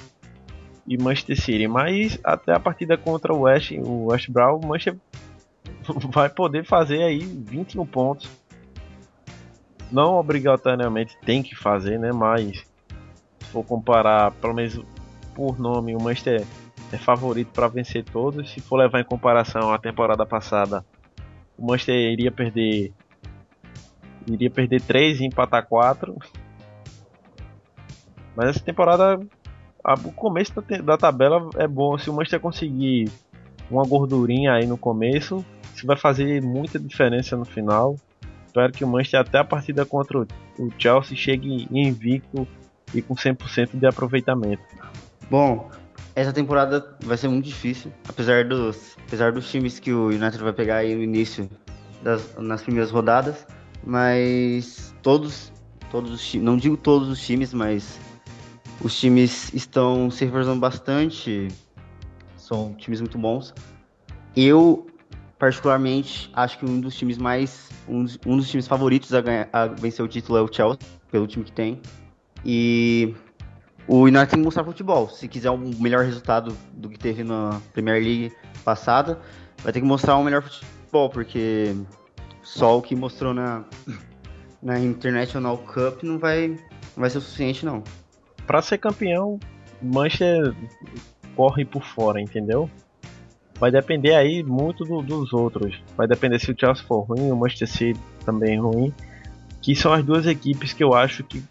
e Manchester City. Mas até a partida contra o West, o West Brom, o Manchester vai poder fazer aí 21 pontos. não obrigatoriamente tem que fazer, né? Mas se for comparar, pelo menos por nome, o Manchester é favorito para vencer todos. Se for levar em comparação a temporada passada, o Manchester iria perder iria perder 3 e empatar 4. Mas essa temporada a, o começo da, da, tabela é bom. Se o Manchester conseguir uma gordurinha aí no começo, isso vai fazer muita diferença no final. Espero que o Manchester até a partida contra o Chelsea chegue invicto e com 100% de aproveitamento. Bom, essa temporada vai ser muito difícil, apesar dos, apesar dos times que o United vai pegar aí no início das, nas primeiras rodadas, mas todos, todos os times, não digo todos os times, mas os times estão se reforçando bastante, são times muito bons. Eu particularmente acho que um dos times mais um, um dos times favoritos a, ganhar, a vencer o título é o Chelsea pelo time que tem e o United tem que mostrar futebol. Se quiser um melhor resultado do que teve na Premier League passada, vai ter que mostrar um melhor futebol, porque só o que mostrou na, na International Cup não vai, não vai ser o suficiente, não. Para ser campeão, Manchester corre por fora, entendeu? Vai depender aí muito do, dos outros. Vai depender se o Chelsea for ruim, o Manchester City também ruim. Que são as duas equipes que eu acho que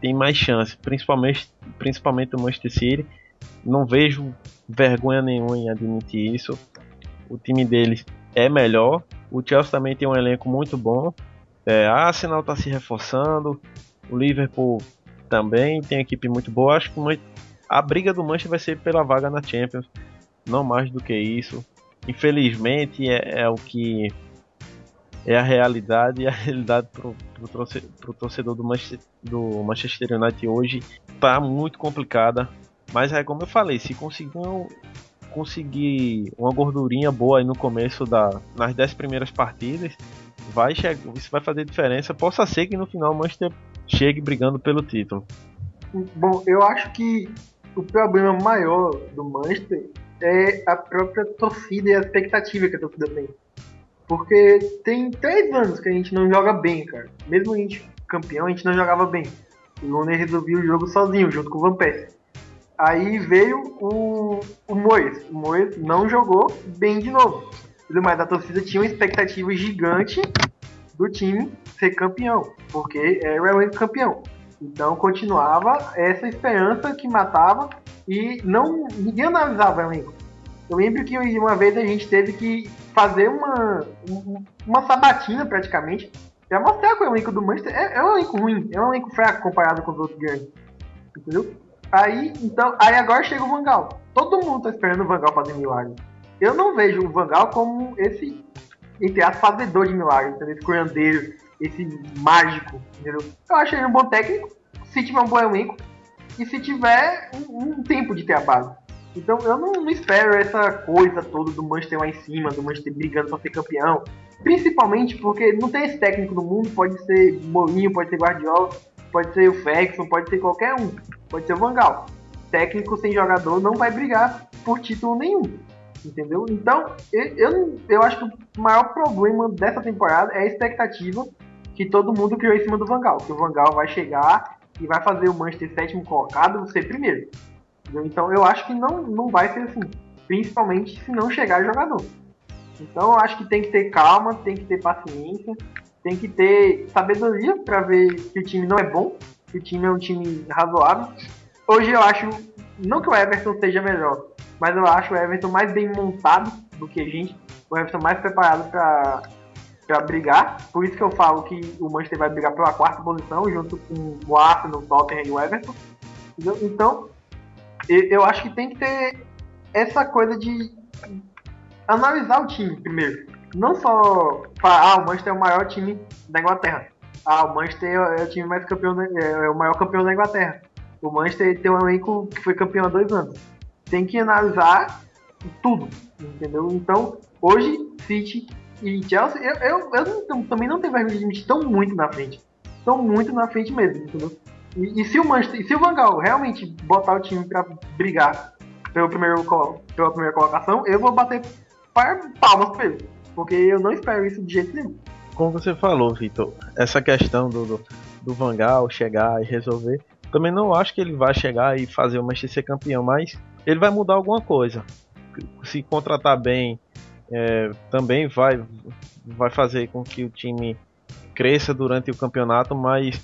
tem mais chance, principalmente, principalmente o Manchester City. Não vejo vergonha nenhuma em admitir isso. O time deles é melhor. O Chelsea também tem um elenco muito bom. É, a Arsenal está se reforçando. O Liverpool também tem equipe muito boa. Acho que a briga do Manchester vai ser pela vaga na Champions. Não mais do que isso. Infelizmente é, é o que é a realidade e a realidade pro, pro torcedor do Manchester, do Manchester United hoje tá muito complicada. Mas é como eu falei, se conseguir, conseguir uma gordurinha boa aí no começo da nas 10 primeiras partidas, vai isso vai fazer diferença. Possa ser que no final o Manchester chegue brigando pelo título. Bom, eu acho que o problema maior do Manchester é a própria torcida e a expectativa que a torcida tem. Porque tem três anos que a gente não joga bem, cara. Mesmo a gente campeão, a gente não jogava bem. O Lone resolveu o jogo sozinho, junto com o Van Persie. Aí veio o, o Moyes. O Moyes não jogou bem de novo. Mas a torcida tinha uma expectativa gigante do time ser campeão, porque era o campeão. Então continuava essa esperança que matava e não ninguém analisava o elenco. Eu lembro que uma vez a gente teve que fazer uma, uma sabatina praticamente pra mostrar que o elenco do Manchester é, é um elenco ruim, é um elenco fraco comparado com os outros grandes. Entendeu? Aí, então, aí agora chega o Vangal. Todo mundo tá esperando o Vangal fazer milagre. Eu não vejo o Vangal como esse, entre aspas, fazedor de milagres, entendeu? esse curandeiro, esse mágico, entendeu? Eu acho ele um bom técnico, se tiver um bom elenco, e se tiver um, um tempo de ter a base. Então eu não, não, espero essa coisa toda do Manchester lá em cima, do Manchester brigando para ser campeão. Principalmente porque não tem esse técnico no mundo, pode ser Mourinho, pode ser Guardiola, pode ser o Ferguson, pode ser qualquer um, pode ser o Vangal. Técnico sem jogador não vai brigar por título nenhum. Entendeu? Então, eu, eu, eu acho que o maior problema dessa temporada é a expectativa que todo mundo criou em cima do Vangal. Que o Vangal vai chegar e vai fazer o Manchester sétimo colocado ser primeiro. Então eu acho que não, não vai ser assim. Principalmente se não chegar jogador. Então eu acho que tem que ter calma, tem que ter paciência, tem que ter sabedoria para ver que o time não é bom, que o time é um time razoável. Hoje eu acho, não que o Everton seja melhor, mas eu acho o Everton mais bem montado do que a gente, o Everton mais preparado para para brigar. Por isso que eu falo que o Manchester vai brigar pela quarta posição, junto com o Arsenal, o Tottenham e o Everton. Então, eu acho que tem que ter essa coisa de analisar o time primeiro. Não só falar, ah, o Manchester é o maior time da Inglaterra. Ah, o Manchester é o time mais campeão, é o maior campeão da Inglaterra. O Manchester tem um elenco que foi campeão há dois anos. Tem que analisar tudo, entendeu? Então, hoje, City e Chelsea, eu, eu, eu não, também não tenho vergonha de admitir, estão muito na frente. Estão muito na frente mesmo, entendeu? E, e, se o Manchester, e se o Van Gaal realmente botar o time para brigar pelo primeiro, pela primeira colocação, eu vou bater palmas pra ele. Porque eu não espero isso de jeito nenhum. como você falou, Vitor, essa questão do, do, do Vangal chegar e resolver, também não acho que ele vai chegar e fazer o Manchester ser campeão, mas ele vai mudar alguma coisa. Se contratar bem, é, também vai, vai fazer com que o time cresça durante o campeonato, mas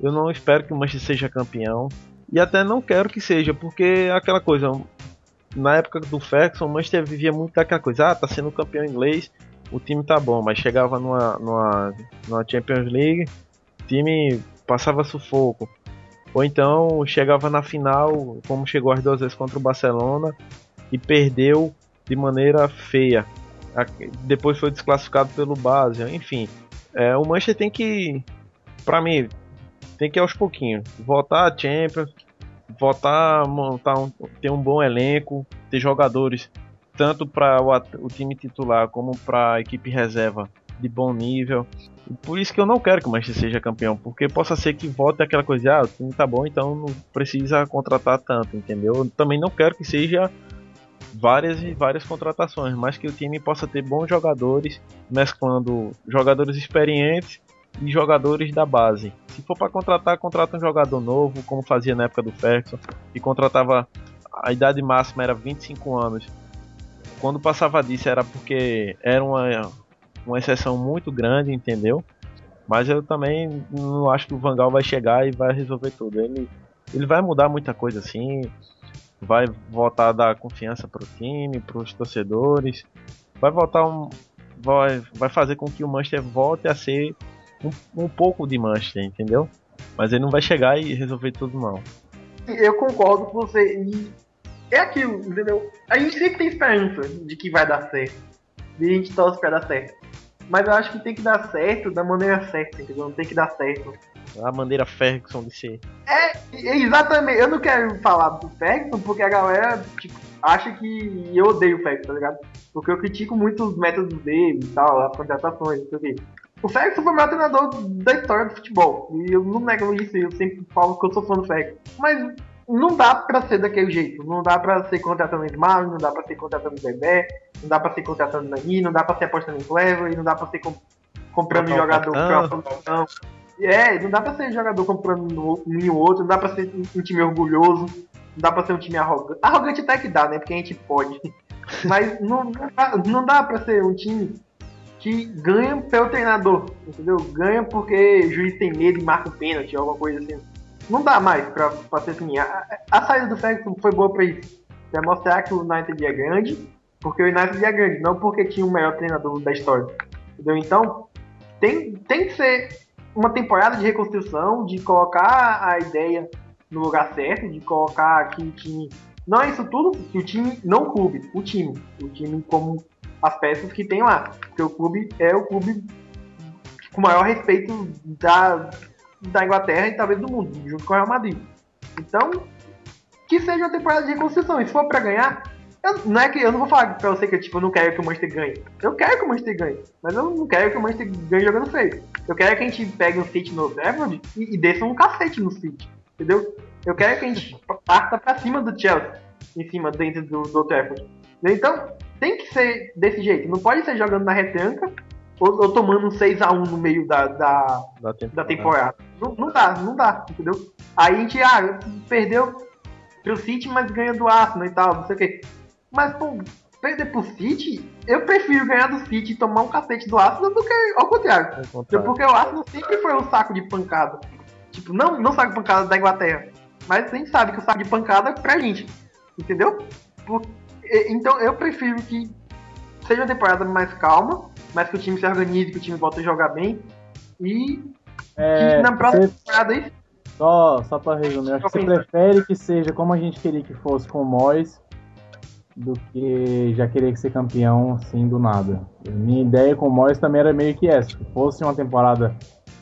eu não espero que o Manchester seja campeão. E até não quero que seja, porque é aquela coisa, na época do Ferguson, o Manchester vivia muito daquela coisa, ah, tá sendo campeão inglês, o time tá bom, mas chegava numa, numa, numa Champions League, o time passava sufoco. Ou então chegava na final, como chegou as duas vezes contra o Barcelona, e perdeu de maneira feia. Depois foi desclassificado pelo Basel, enfim. É, o Manchester tem que, para mim, tem que ir aos pouquinhos. Voltar a Champions, voltar montar um, ter um bom elenco, ter jogadores tanto para o, o, time titular como para a equipe reserva de bom nível. Por isso que eu não quero que o Manchester seja campeão, porque possa ser que volte aquela coisa, ah, o time tá bom, então não precisa contratar tanto, entendeu? Eu também não quero que seja várias e várias contratações, mas que o time possa ter bons jogadores, mesclando jogadores experientes e jogadores da base. Se for para contratar, contrata um jogador novo, como fazia na época do Ferguson, que contratava a idade máxima era 25 anos. Quando passava disso era porque era uma, uma exceção muito grande, entendeu? Mas eu também não acho que o Vangal vai chegar e vai resolver tudo. Ele, ele vai mudar muita coisa assim, vai voltar a dar confiança para o time, para os torcedores, vai voltar um, vai, vai fazer com que o Manchester volte a ser um, um pouco de Manchester, entendeu? Mas ele não vai chegar e resolver tudo não. Eu concordo com você e é aquilo, entendeu? A gente sempre tem esperança de que vai dar certo. E a gente torce pra dar certo. Mas eu acho que tem que dar certo da maneira certa, entendeu? Não tem que dar certo. A maneira Ferguson de ser. É, exatamente. Eu não quero falar do Ferguson porque a galera, tipo, acha que eu odeio o Ferguson, tá ligado? Porque eu critico muito os métodos dele e tal, as contratações, não sei o quê. O Ferguson foi o maior treinador da história do futebol. E eu não nego isso, eu sempre falo que eu sou fã do Ferguson. Mas não dá pra ser daquele jeito. Não dá pra ser contratando Edmar, não dá pra ser contratando Bebê, não dá pra ser contratando Nani, não dá pra ser apostando em Clever, não dá pra ser comprando jogador pra É, não dá pra ser jogador comprando um e outro, não dá pra ser um time orgulhoso, não dá pra ser um time arrogante. Arrogante até que dá, né? Porque a gente pode. Mas não, não, dá, não dá pra ser um time que ganha pelo treinador, entendeu? Ganha porque o juiz tem medo e marca o pênalti, alguma coisa assim. Não dá mais pra, pra ser assim. A, a saída do Ferguson foi boa pra isso. Pra mostrar que o United é grande, porque o United é grande, não porque tinha o melhor treinador da história. Entendeu? Então, tem, tem que ser uma temporada de reconstrução, de colocar a ideia no lugar certo, de colocar que o time. Não é isso tudo, que o time, não o clube, o time. O time como as peças que tem lá. Porque o clube é o clube com maior respeito da, da Inglaterra e talvez do mundo, junto com o Real Madrid. Então, que seja uma temporada de reconstrução. E se for pra ganhar, eu, não é que eu não vou falar pra você que tipo, eu não quero que o Manchester ganhe. Eu quero que o Manchester ganhe, mas eu não quero que o Manchester ganhe jogando feio. Eu quero que a gente pegue um City no Everton e, e desça um cacete no City, entendeu? Eu quero que a gente parta pra cima do Chelsea, em cima, dentro do, do Trafford. Então, tem que ser desse jeito. Não pode ser jogando na retranca ou, ou tomando um 6x1 no meio da, da, da temporada. Da temporada. Não, não, dá, não dá, entendeu? Aí a gente, ah, perdeu pro City, mas ganha do Arsenal e tal, não sei o quê. Mas, pô, perder pro City, eu prefiro ganhar do City e tomar um cacete do Arsenal do que ao contrário. contrário. Porque o Arsenal sempre foi um saco de pancada. Tipo, não, não saco de pancada da Inglaterra. Mas a gente sabe que o saco de pancada é pra gente. Entendeu? Porque então eu prefiro que seja uma temporada mais calma, mas que o time se organize, que o time volte a jogar bem. E é, que na próxima você... temporada aí. Só, só pra resumir, acho que você prefere que seja como a gente queria que fosse com o Mois do que já querer ser campeão assim do nada. Minha ideia com o Mois também era meio que essa, que fosse uma temporada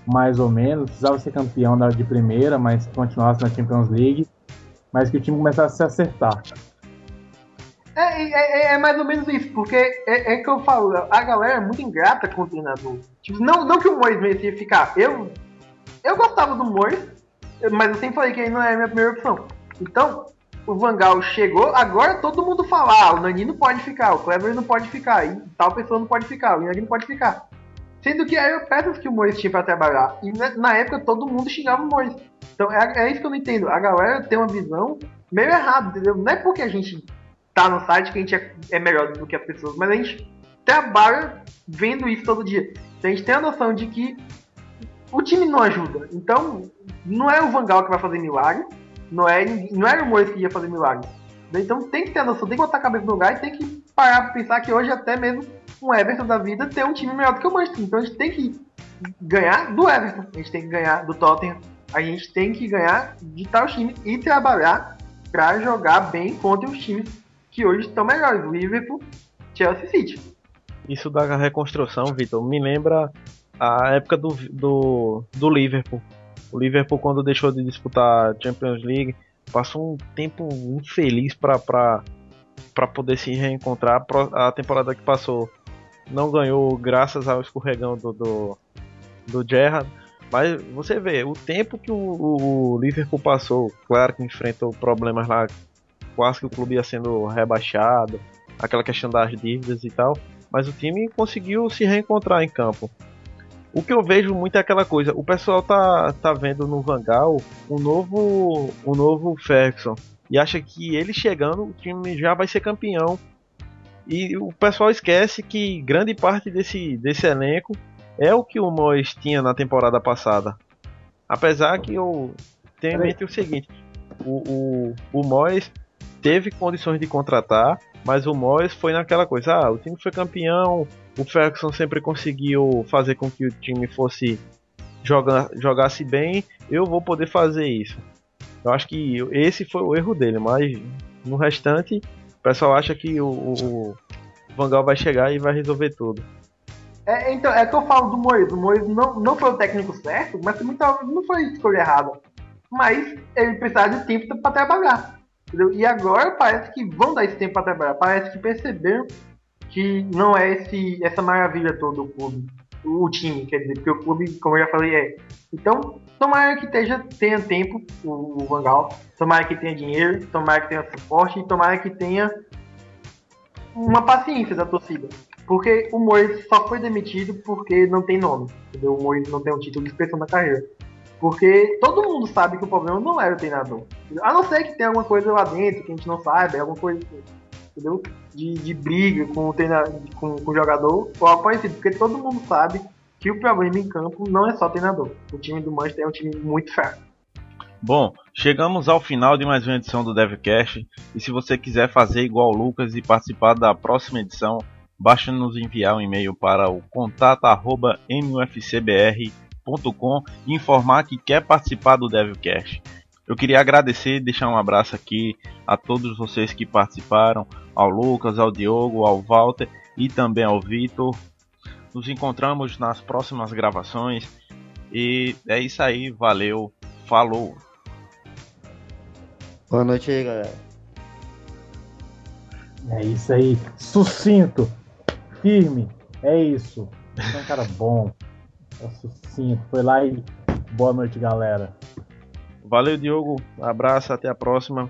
mais ou menos, precisava ser campeão da, de primeira, mas que continuasse na Champions League, mas que o time começasse a se acertar. É, é, é, é, mais ou menos isso, porque é, é, que eu falo, a galera é muito ingrata com o treinador. Tipo, não, não que o Mois merecia ficar. Eu, eu gostava do Mois, mas eu sempre falei que ele não é a minha primeira opção. Então, o Vangal chegou, agora todo mundo fala, ah, o Nani não pode ficar, o Clever não pode ficar, e tal pessoa não pode ficar, o Inagui não pode ficar. Sendo que eram peças que o Mois tinha pra trabalhar. E na época todo mundo xingava o Mois. Então é, é, isso que eu não entendo. A galera tem uma visão meio errada, entendeu? Não é porque a gente tá no site que a gente é, é melhor do que as pessoas, mas a gente trabalha vendo isso todo dia. Então a gente tem a noção de que o time não ajuda. Então, não é o Vangal que vai fazer milagre, não é, não o Mois que ia fazer milagre. Então tem que ter a noção, tem que botar a cabeça no lugar e tem que parar pra pensar que hoje até mesmo um Everton da vida tem um time melhor do que o Manchester. Então a gente tem que ganhar do Everton, a gente tem que ganhar do Tottenham, a gente tem que ganhar de tal time e trabalhar para jogar bem contra os times que hoje estão melhores, Liverpool, Chelsea City. Isso da reconstrução, Vitor, me lembra a época do, do, do Liverpool. O Liverpool, quando deixou de disputar a Champions League, passou um tempo infeliz para poder se reencontrar. A temporada que passou não ganhou graças ao escorregão do, do, do Gerrard. Mas você vê, o tempo que o, o, Liverpool passou, claro que enfrentou problemas lá, quase que o clube ia sendo rebaixado, aquela questão das dívidas e tal, mas o time conseguiu se reencontrar em campo. O que eu vejo muito é aquela coisa, o pessoal tá, tá vendo no Vangal o novo, o novo Ferguson e acha que ele chegando o time já vai ser campeão e o pessoal esquece que grande parte desse, desse elenco é o que o Mois tinha na temporada passada. Apesar que eu tenho em mente o seguinte: o, o, o Mois teve condições de contratar, mas o Mois foi naquela coisa: ah, o time foi campeão, o Ferguson sempre conseguiu fazer com que o time fosse jogar, jogasse bem, eu vou poder fazer isso. Eu acho que esse foi o erro dele, mas no restante pessoal acha que o, o, Van Gaal vai chegar e vai resolver tudo. É, então, é que eu falo do Moisés. O Moisés não, não foi o técnico certo, mas também não foi escolha errada. Mas ele precisava de tempo para trabalhar. Entendeu? E agora parece que vão dar esse tempo para trabalhar. Parece que perceberam que não é esse, essa maravilha toda o clube. O time, quer dizer, porque o clube, como eu já falei, é. Então, tomara que esteja, tenha tempo o, o Van Gaal, tomara que tenha dinheiro, tomara que tenha suporte e tomara que tenha uma paciência da torcida. Porque o Moisés só foi demitido porque não tem nome. Entendeu? O Moisés não tem um título de expressão na carreira. Porque todo mundo sabe que o problema não era o treinador. A não ser que tenha alguma coisa lá dentro que a gente não sabe, alguma coisa entendeu? De, de briga com o, treinador, com, com o jogador ou algo parecido. Porque todo mundo sabe que o problema em campo não é só treinador. O time do Manchester é um time muito fraco. Bom, chegamos ao final de mais uma edição do DevCast e se você quiser fazer igual o Lucas e participar da próxima edição, basta nos enviar um e-mail para o contato@mufcbr.com e informar que quer participar do DevCast. Eu queria agradecer e deixar um abraço aqui a todos vocês que participaram, ao Lucas, ao Diogo, ao Walter e também ao Vitor. Nos encontramos nas próximas gravações e é isso aí, valeu, falou! Boa noite aí, galera. É isso aí. Sucinto. Firme. É isso. É um cara bom. É sucinto. Foi lá e. Boa noite, galera. Valeu, Diogo. Abraço, até a próxima.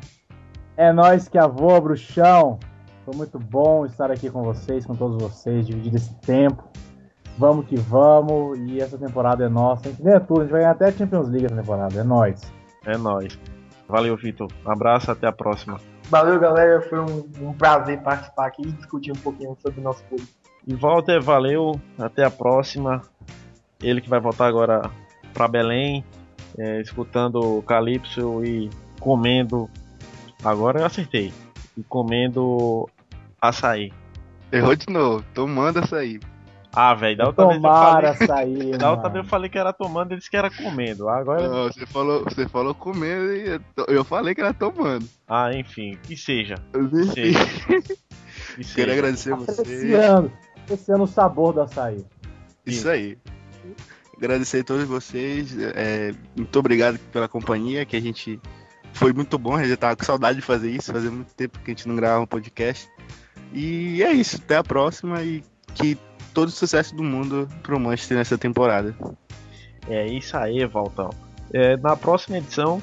É nós que avô, bruxão. Foi muito bom estar aqui com vocês, com todos vocês, dividir esse tempo. Vamos que vamos. E essa temporada é nossa. A gente ganha tudo, a gente vai ganhar até a Champions League essa temporada. É nós. É nós. Valeu, Vitor. Um abraço, até a próxima. Valeu, galera. Foi um, um prazer participar aqui e discutir um pouquinho sobre o nosso público. E Walter, valeu. Até a próxima. Ele que vai voltar agora para Belém, é, escutando o Calypso e comendo. Agora eu acertei. E comendo açaí. Errou de novo, tomando açaí. Ah, velho, da outra Tomara vez eu falei. Sair, da outra vez eu falei que era tomando, ele disse que era comendo. Agora. Não, você falou, você falou comendo e eu falei que era tomando. Ah, enfim, que seja. Que seja. Que seja. Quero agradecer a você. Apreciando, apreciando o sabor do açaí. Isso aí. Agradecer a todos vocês. É, muito obrigado pela companhia, que a gente. Foi muito bom, a gente tava com saudade de fazer isso, fazia muito tempo que a gente não gravava um podcast. E é isso, até a próxima e que todo o sucesso do mundo pro Manchester nessa temporada. É isso aí, Valtão. É, na próxima edição,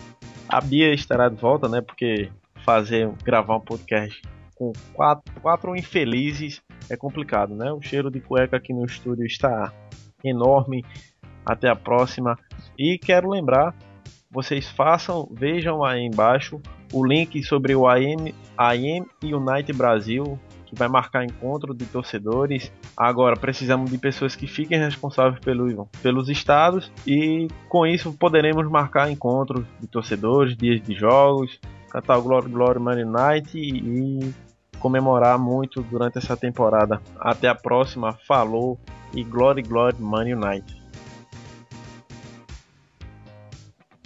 a Bia estará de volta, né? Porque fazer, gravar um podcast com quatro, quatro infelizes é complicado, né? O cheiro de cueca aqui no estúdio está enorme. Até a próxima. E quero lembrar, vocês façam, vejam aí embaixo o link sobre o AM, AM United Brasil, que vai marcar encontro de torcedores. Agora precisamos de pessoas que fiquem responsáveis pelo, pelos estados e com isso poderemos marcar encontros de torcedores, dias de jogos, cantar o Glory Glory Man United e comemorar muito durante essa temporada. Até a próxima, falou e Glory Glory Man United.